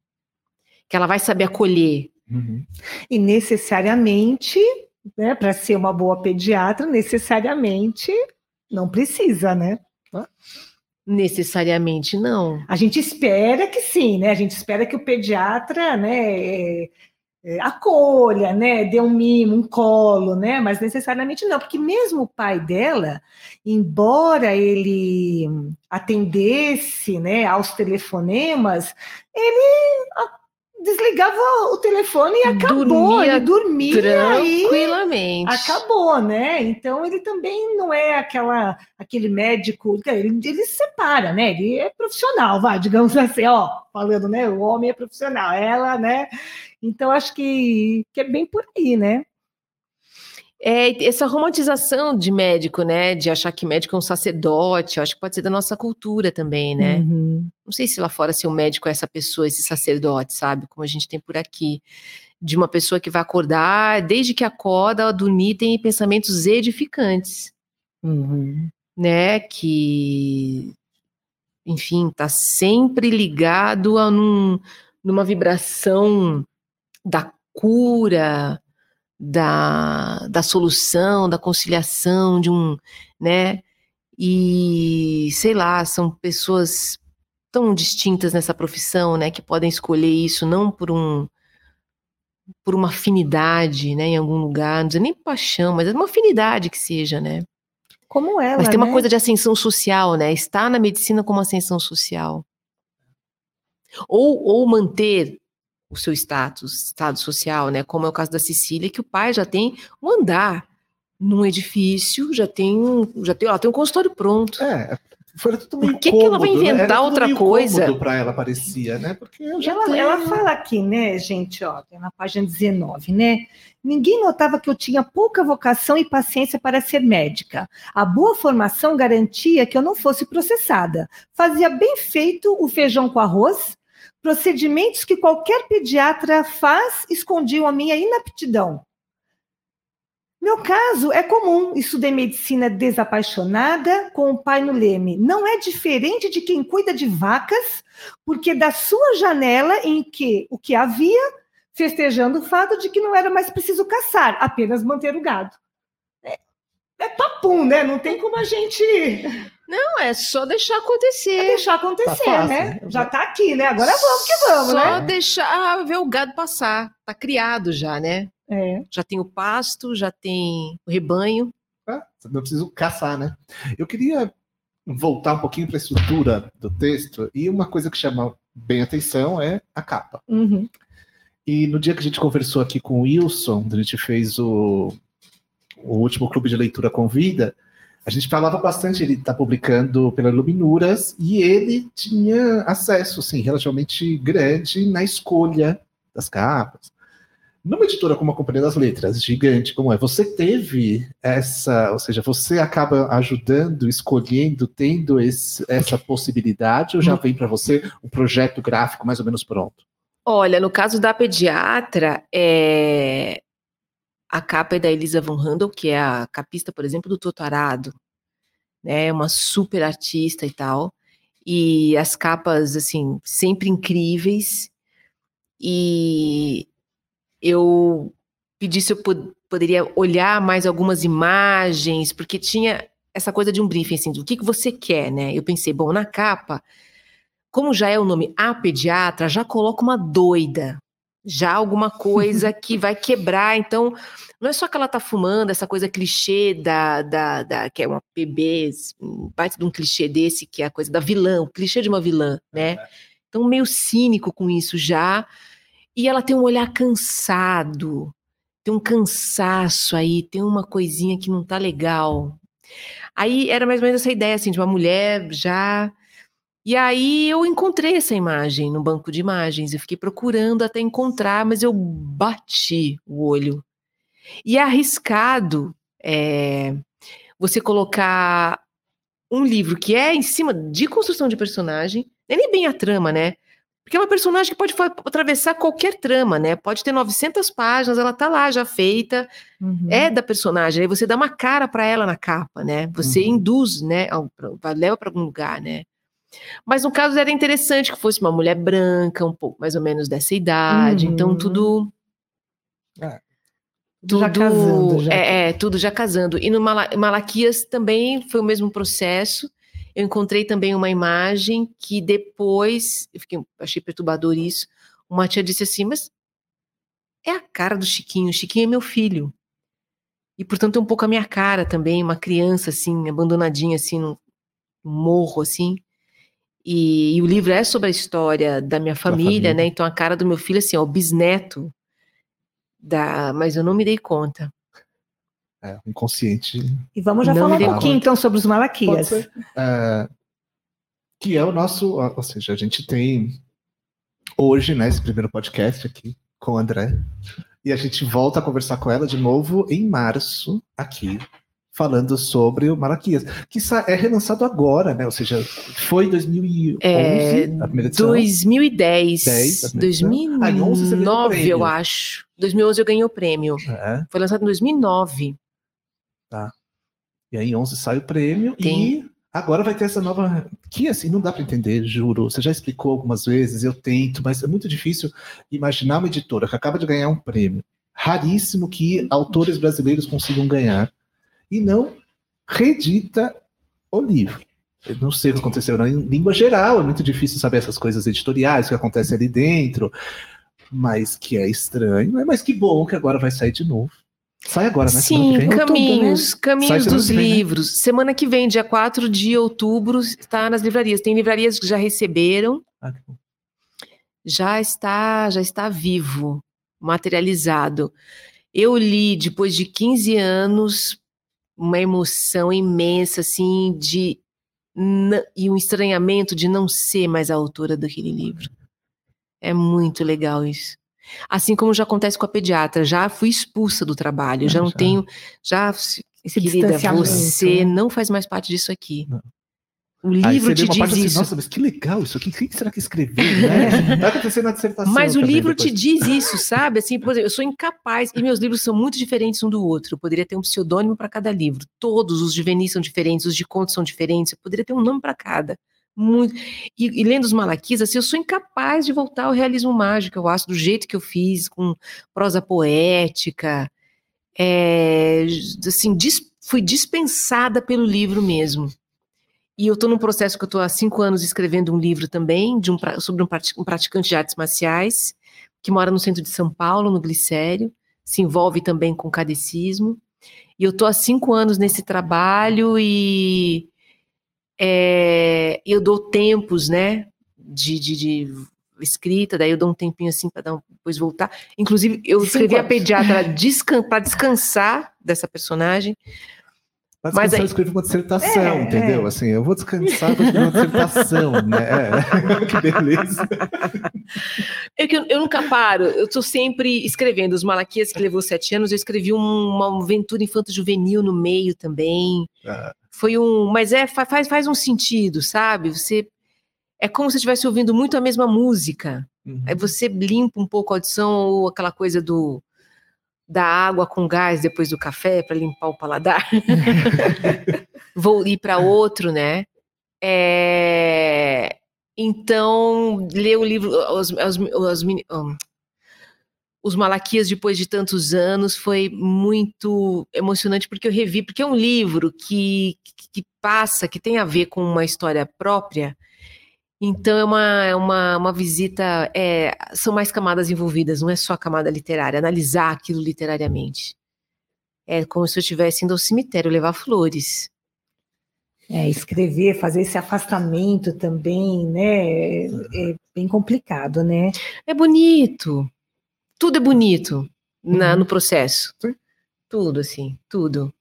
Que ela vai saber acolher. Uhum. E necessariamente, né, para ser uma boa pediatra, necessariamente não precisa, né? Necessariamente não. A gente espera que sim, né? A gente espera que o pediatra, né, é, é, acolha, né, dê um mimo, um colo, né? Mas necessariamente não, porque mesmo o pai dela, embora ele atendesse, né, aos telefonemas, ele desligava o telefone e acabou, Dormia ele dormia Tranquilamente. acabou, né? Então ele também não é aquela aquele médico, ele, ele separa, né? Ele é profissional, vai, digamos assim, ó, falando, né? O homem é profissional, ela, né? Então acho que, que é bem por aí, né? É, essa romantização de médico, né? De achar que médico é um sacerdote, acho que pode ser da nossa cultura também, né? Uhum. Não sei se lá fora se o médico é essa pessoa, esse sacerdote, sabe? Como a gente tem por aqui. De uma pessoa que vai acordar, desde que acorda, dormir, tem pensamentos edificantes, Uhum. né? Que, enfim, tá sempre ligado a num, numa vibração da cura, da, da solução, da conciliação, de um, né? E sei lá, são pessoas tão distintas nessa profissão, né, que podem escolher isso não por um por uma afinidade, né, em algum lugar, não dizer nem paixão, mas é uma afinidade que seja, né? Como ela, Mas tem uma né? coisa de ascensão social, né? Está na medicina como ascensão social. Ou, ou manter o seu status, estado social, né? Como é o caso da Cecília, que o pai já tem um andar num edifício, já tem um, já tem, ó, tem um consultório pronto. É, foi tudo meio Por que que ela vai né? inventar tudo outra coisa? pra ela, parecia, né? Porque eu já Ela, tenho- ela fala aqui, né, gente, ó, tem na página 19, né? Ninguém notava que eu tinha pouca vocação e paciência para ser médica. A boa formação garantia que eu não fosse processada. Fazia bem feito o feijão com arroz, procedimentos que qualquer pediatra faz escondiam a minha inaptidão. Meu caso é comum. Estudei medicina desapaixonada com o pai no leme. Não é diferente de quem cuida de vacas, porque da sua janela em que o que havia, festejando o fato de que não era mais preciso caçar, apenas manter o gado. É, é papum, né? Não tem como a gente Não, é só deixar acontecer. É deixar acontecer, tá né? Já tá aqui, né? Agora vamos que vamos, só né? Só deixar ver o gado passar. Tá criado já, né? É. Já tem o pasto, já tem o rebanho. Ah, não preciso caçar, né? Eu queria voltar um pouquinho para a estrutura do texto e uma coisa que chama bem atenção é a capa. Uhum. E no dia que a gente conversou aqui com o Wilson, a gente fez o, o último clube de leitura com vida, a gente falava bastante, ele está publicando pela Luminuras, e ele tinha acesso, assim, relativamente grande na escolha das capas. Numa editora como a Companhia das Letras, gigante como é, você teve essa, ou seja, você acaba ajudando, escolhendo, tendo esse, essa possibilidade, ou já vem para você um projeto gráfico mais ou menos pronto? Olha, no caso da pediatra, é... a capa é da Elisa Von Handel, que é a capista, por exemplo, do Totarado, né? Uma super artista e tal. E as capas, assim, sempre incríveis. E eu pedi se eu poderia olhar mais algumas imagens, porque tinha essa coisa de um briefing, assim, do que, que você quer, né? Eu pensei, bom, na capa, como já é o nome A Pediatra, já coloca uma doida, já alguma coisa que vai quebrar. Então, não é só que ela tá fumando, essa coisa clichê da, da, da que é uma PB, parte de um clichê desse, que é a coisa da vilã, o clichê de uma vilã, né? Então, meio cínico com isso já. E ela tem um olhar cansado, tem um cansaço aí, tem uma coisinha que não tá legal. Aí era mais ou menos essa ideia, assim, de uma mulher já. E aí eu encontrei essa imagem no banco de imagens. Eu fiquei procurando até encontrar, mas eu bati o olho. E é arriscado é, você colocar um livro que é em cima de construção de personagem, nem bem a trama, né? Porque é uma personagem que pode atravessar qualquer trama, né? Pode ter 900 páginas, ela tá lá já feita, uhum. é da personagem. Aí você dá uma cara para ela na capa, né? Você uhum. induz, né? Leva para algum lugar, né? Mas no caso era interessante que fosse uma mulher branca, um pouco mais ou menos dessa idade. Então uhum. Então tudo. É. Tudo já casando. Já. É, é, tudo já casando. E no Malaquias também foi o mesmo processo eu encontrei também uma imagem que depois, eu fiquei, achei perturbador isso, uma tia disse assim, mas é a cara do Chiquinho, o Chiquinho é meu filho. E, portanto, é um pouco a minha cara também, uma criança, assim, abandonadinha, assim, no morro, assim. E, e, o livro é sobre a história da minha família, família, né? Então, a cara do meu filho, assim, ó, o bisneto da... Mas eu não me dei conta. É, inconsciente. E vamos já não falar um pouquinho então sobre os Malaquias. É, que é o nosso, ou seja, a gente tem hoje, né, esse primeiro podcast aqui com o André, e a gente volta a conversar com ela de novo em março, aqui, falando sobre o Malaquias, que é relançado agora, né? Ou seja, foi em 2011 é, a primeira edição. 2010. 10, 2009, ah, eu acho. 2011 eu ganhei o prêmio. É. Foi lançado em 2009. Tá. E aí, 11 sai o prêmio Tem. e agora vai ter essa nova. Que assim, não dá para entender, juro. Você já explicou algumas vezes, eu tento, mas é muito difícil imaginar uma editora que acaba de ganhar um prêmio. Raríssimo que autores brasileiros consigam ganhar e não reedita o livro. Eu não sei o que aconteceu na língua geral, é muito difícil saber essas coisas editoriais que acontecem ali dentro, mas que é estranho, né? mas que bom que agora vai sair de novo. Sai agora, né? Sim, caminhos, caminhos dos vem, né? livros. Né? Semana que vem, dia 4 de outubro, está nas livrarias. Tem livrarias que já receberam. Ah, já está, já está vivo, materializado. Eu li depois de 15 anos uma emoção imensa assim de e um estranhamento de não ser mais a autora daquele livro. É muito legal isso. Assim como já acontece com a pediatra, já fui expulsa do trabalho, já não já. tenho, já, Esse querida, você né? não faz mais parte disso aqui. Não. O livro te diz assim, isso. Nossa, mas que legal isso aqui. Quem será que escreveu? Né? Vai acontecer na dissertação. Mas o livro depois. te diz isso, sabe? Assim, por exemplo, eu sou incapaz, e meus livros são muito diferentes um do outro. Eu poderia ter um pseudônimo para cada livro. Todos os de Venice são diferentes, os de contos são diferentes. Eu poderia ter um nome para cada muito. E, e, lendo os Malaquis, assim, eu sou incapaz de voltar ao realismo mágico, eu acho, do jeito que eu fiz, com prosa poética. É, assim, dis, fui dispensada pelo livro mesmo. E eu estou num processo que eu estou há cinco anos escrevendo um livro também de um, sobre um, um praticante de artes marciais que mora no centro de São Paulo, no Glicério, se envolve também com cadecismo. E eu estou há cinco anos nesse trabalho e é, eu dou tempos, né, de, de, de, escrita, daí eu dou um tempinho assim para depois voltar. Inclusive, eu escrevi a pediatra descan para descansar dessa personagem, mas, Mas aí... eu escrevi uma dissertação, é, entendeu? É. Assim, eu vou descansar para escrever uma dissertação, né? É. que beleza. Eu, eu, eu, nunca paro, eu estou sempre escrevendo. Os Malaquias, que levou sete anos, eu escrevi um, uma aventura infanto-juvenil no meio também. Ah. Foi um. Mas é, faz, faz um sentido, sabe? Você. É como se estivesse ouvindo muito a mesma música. Uhum. Aí você limpa um pouco a audição ou aquela coisa do da água com gás depois do café para limpar o paladar. Vou ir para outro, né? É... Então, ler o livro, os, os, os, os Malaquias depois de tantos anos foi muito emocionante porque eu revi, porque é um livro que, que passa, que tem a ver com uma história própria, então é uma, é uma, uma visita, é, são mais camadas envolvidas, não é só a camada literária, analisar aquilo literariamente. É como se eu estivesse indo ao cemitério levar flores. É, escrever, fazer esse afastamento também, né? É, é bem complicado, né? É bonito. Tudo é bonito na, uhum. no processo. Tudo, assim, tudo.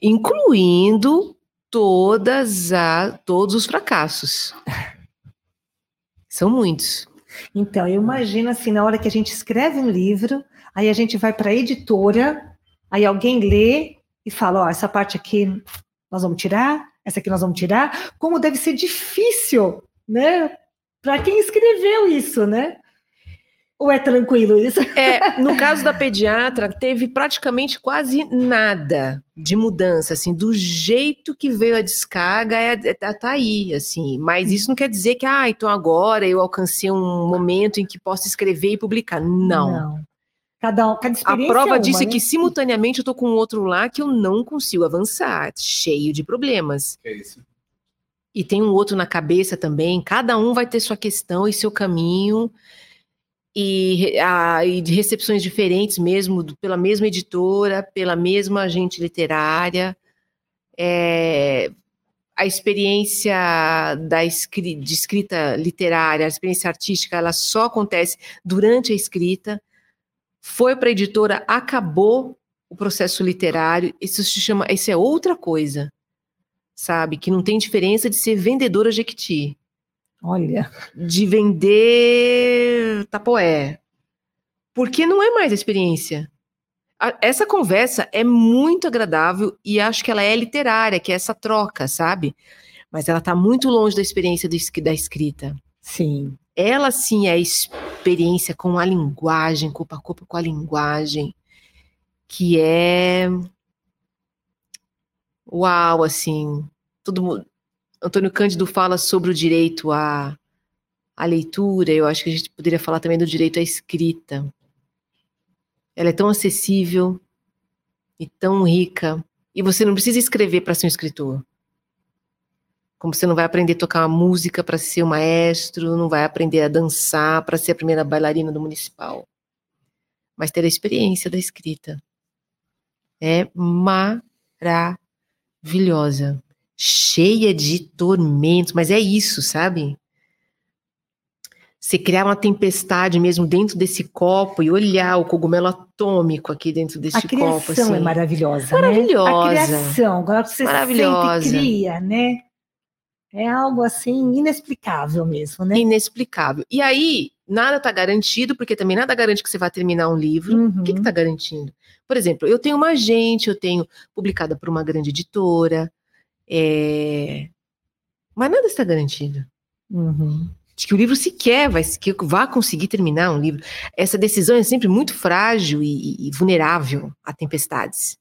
Incluindo todas a, todos os fracassos. São muitos. Então, eu imagino assim, na hora que a gente escreve um livro, aí a gente vai para a editora, aí alguém lê e fala, ó, essa parte aqui nós vamos tirar, essa aqui nós vamos tirar. Como deve ser difícil, né? Para quem escreveu isso, né? Ou é tranquilo isso? É, no caso da pediatra, teve praticamente quase nada de mudança, assim, do jeito que veio a descarga, é, é, tá, tá aí, assim. Mas isso não quer dizer que, ah, então agora eu alcancei um momento em que posso escrever e publicar. Não. Não. Cada, cada experiência A prova é uma, disso né? é que simultaneamente eu tô com outro lá que eu não consigo avançar, cheio de problemas. É isso. E tem um outro na cabeça também. Cada um vai ter sua questão e seu caminho e, a, e de recepções diferentes mesmo, pela mesma editora, pela mesma agente literária. É, a experiência da escri de escrita literária, a experiência artística, ela só acontece durante a escrita. Foi para a editora, acabou o processo literário. Isso se chama, isso é outra coisa, sabe? Que não tem diferença de ser vendedora Jequiti. Olha. De vender tapoé. Porque não é mais a experiência. essa conversa é muito agradável e acho que ela é literária, que é essa troca, sabe? Mas ela está muito longe da experiência da escrita. Sim. Ela sim é a experiência com a linguagem, corpo a corpo com a linguagem, que é uau, assim, todo mundo Antônio Cândido fala sobre o direito à, à leitura, eu acho que a gente poderia falar também do direito à escrita. Ela é tão acessível e tão rica. E você não precisa escrever para ser um escritor. Como você não vai aprender a tocar uma música para ser um maestro, não vai aprender a dançar para ser a primeira bailarina do municipal. Mas ter a experiência da escrita. É maravilhosa cheia de tormentos, mas é isso, sabe? Você criar uma tempestade mesmo dentro desse copo e olhar o cogumelo atômico aqui dentro desse copo. A criação assim. é maravilhosa, maravilhosa. Né? A criação, agora você maravilhosa. sente e cria, né? É algo assim inexplicável mesmo, né? Inexplicável. E aí, nada está garantido, porque também nada garante que você vai terminar um livro. Uhum. O que está garantindo? Por exemplo, eu tenho uma agente, eu tenho publicada por uma grande editora, é... Mas nada está garantido. Uhum. De que o livro sequer vai, que vá conseguir terminar um livro. Essa decisão é sempre muito frágil e, e vulnerável a tempestades.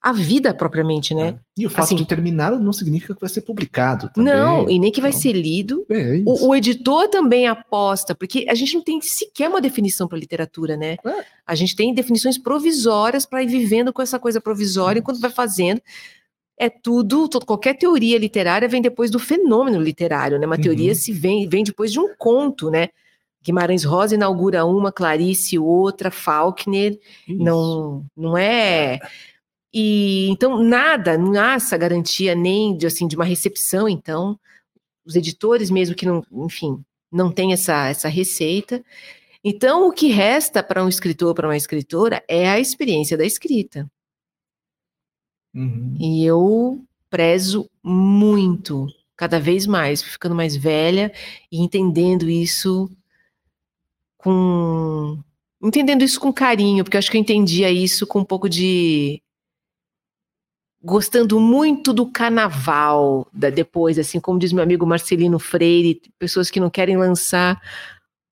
A vida propriamente, né? É. E o fato assim, de terminar não significa que vai ser publicado. Também. Não, e nem que vai não. ser lido. É, é o, o, editor também aposta, porque a gente não tem sequer uma definição para literatura, né? É. A gente tem definições provisórias para ir vivendo com essa coisa provisória enquanto vai fazendo é tudo, todo, qualquer teoria literária vem depois do fenômeno literário, né? Uma Uhum. teoria se vem, vem depois de um conto, né? Guimarães Rosa inaugura uma, Clarice outra, Faulkner, não, não é. E então nada, não há essa garantia nem de assim de uma recepção. Então, os editores mesmo que não, enfim, não tem essa essa receita. Então, o que resta para um escritor, para uma escritora, é a experiência da escrita. Uhum. E eu prezo muito, cada vez mais, ficando mais velha e entendendo isso com entendendo isso com carinho, porque eu acho que eu entendia isso com um pouco de gostando muito do carnaval, da, depois, assim, como diz meu amigo Marcelino Freire, pessoas que não querem lançar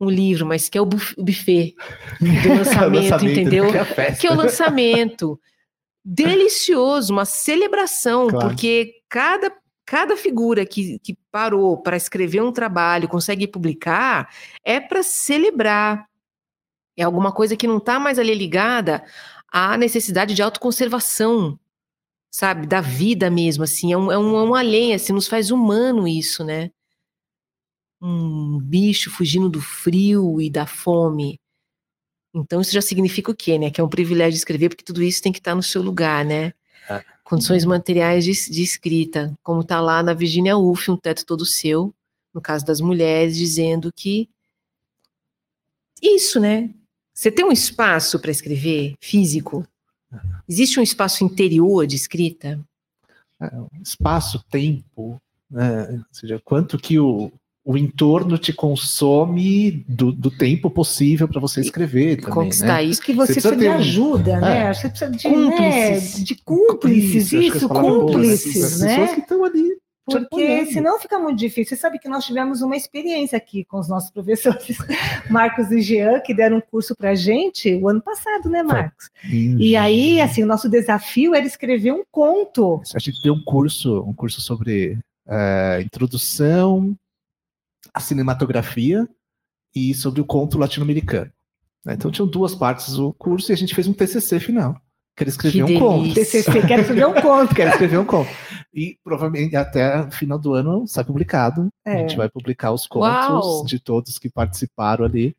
um livro, mas que é o buf- o buffet do lançamento, entendeu? Que é a festa. que é o lançamento. Delicioso, uma celebração, Claro. porque cada, cada figura que, que parou para escrever um trabalho, consegue publicar, é para celebrar. É alguma coisa que não está mais ali ligada à necessidade de autoconservação, sabe? Da vida mesmo, assim. É um, é um, é um além, assim, nos faz humano isso, né? Um bicho fugindo do frio e da fome. Então isso já significa o quê, né? Que é um privilégio escrever, porque tudo isso tem que estar no seu lugar, né? É. Condições materiais de, de escrita, como está lá na Virginia Woolf, um teto todo seu, no caso das mulheres, dizendo que isso, né? Você tem um espaço para escrever físico? Existe um espaço interior de escrita? espaço, tempo, né? ou seja, quanto que o, o entorno te consome do, do tempo possível para você escrever também, Conquistar né? isso. Que você, Você precisa precisa de ter um- ajuda, né? É. Você precisa de Cúmplices. né, de cúmplices, isso, cúmplices, as né? pessoas que estão ali. Porque apoiando. senão fica muito difícil. Você sabe que nós tivemos uma experiência aqui com os nossos professores, Marcos e Jean, que deram um curso para a gente o ano passado, né, Marcos? E aí, assim, o nosso desafio era escrever um conto. a gente deu um curso, um curso sobre eh, introdução à cinematografia e sobre o conto latino-americano. né? Então tinham duas partes do curso e a gente fez um TCC final. Que era escrever Que um conto. TCC, quero escrever um conto. Quero escrever um conto. E provavelmente até o final do ano sai publicado. A É. gente vai publicar os contos Uau! de todos que participaram ali.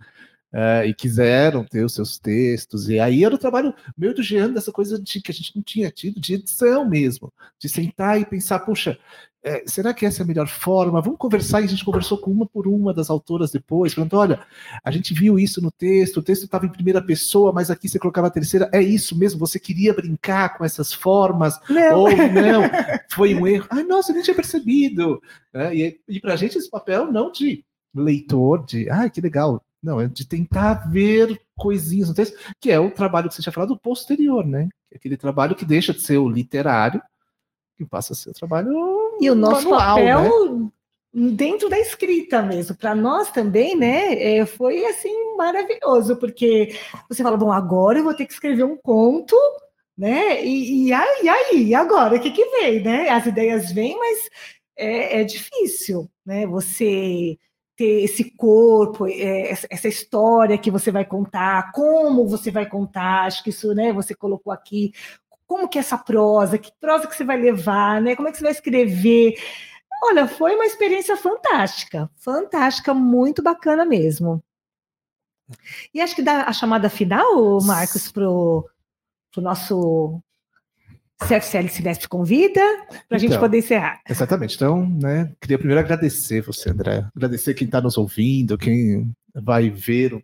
eh, e quiseram ter os seus textos, e aí era o trabalho meio do Jean, dessa coisa de que a gente não tinha tido, de edição mesmo, de sentar e pensar, puxa, eh, será que essa é a melhor forma? Vamos conversar, e a gente conversou com uma por uma das autoras depois, falando, olha, a gente viu isso no texto, o texto estava em primeira pessoa, mas aqui você colocava a terceira, é isso mesmo, você queria brincar com essas formas, Não, ou não, foi um erro. Ai, nossa, eu nem tinha percebido. né? E, e pra gente esse papel não de leitor, de ai, que legal. Não, é de tentar ver coisinhas no texto, que é o trabalho que você tinha falado posterior, né? Aquele trabalho que deixa de ser o literário, que passa a ser o trabalho. E o nosso manual, né? papel dentro da escrita mesmo, para nós também, né? é, foi assim maravilhoso, porque você fala, bom, agora eu vou ter que escrever um conto, né? E, e aí, e aí, agora? O que, que vem, né? As ideias vêm, mas é, é difícil, né? Você ter esse corpo, é, essa essa história que você vai contar, como você vai contar, acho que isso, né? Você colocou aqui como que é essa prosa, que prosa que você vai levar, né? Como é que você vai escrever? Olha, foi uma experiência fantástica, fantástica, muito bacana mesmo. E acho que dá a chamada final, Marcos, para o nosso CFCL Cinesp Convida, para a gente Então. poder encerrar. Exatamente. Então, né, queria primeiro agradecer você, André. Agradecer quem está nos ouvindo, quem vai ver.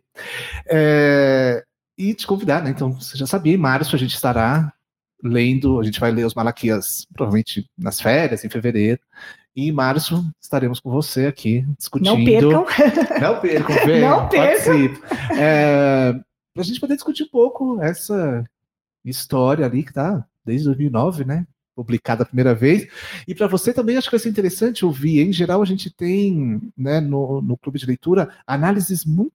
É, e te convidar, né? Então, você já sabia, em março a gente estará lendo, a gente vai ler os Malaquias, provavelmente nas férias, em fevereiro. E em março estaremos com você aqui discutindo. Não percam. Não percam, venham, Não percam. É, para a gente poder discutir um pouco essa história ali que tá desde 2009, né? Publicada a primeira vez. E para você também acho que vai ser interessante ouvir. Em geral, a gente tem né, no, no clube de leitura análises muito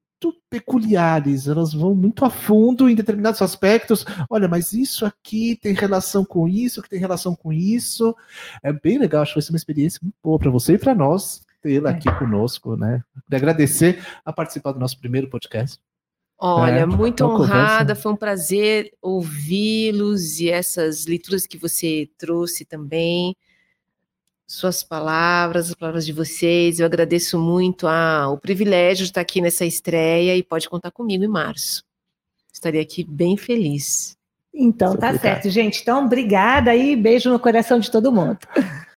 peculiares, elas vão muito a fundo em determinados aspectos. Olha, mas isso aqui tem relação com isso, que tem relação com isso. É bem legal, acho que vai ser uma experiência muito boa para você e para nós tê-la É. aqui conosco, né? Queria agradecer a participar do nosso primeiro podcast. Olha, é, muito honrada, foi um prazer ouvi-los e essas leituras que você trouxe também, suas palavras, as palavras de vocês. Eu agradeço muito a, o privilégio de estar aqui nessa estreia e pode contar comigo em março. Estarei aqui bem feliz. Então, tá certo, gente. Então, obrigada e beijo no coração de todo mundo.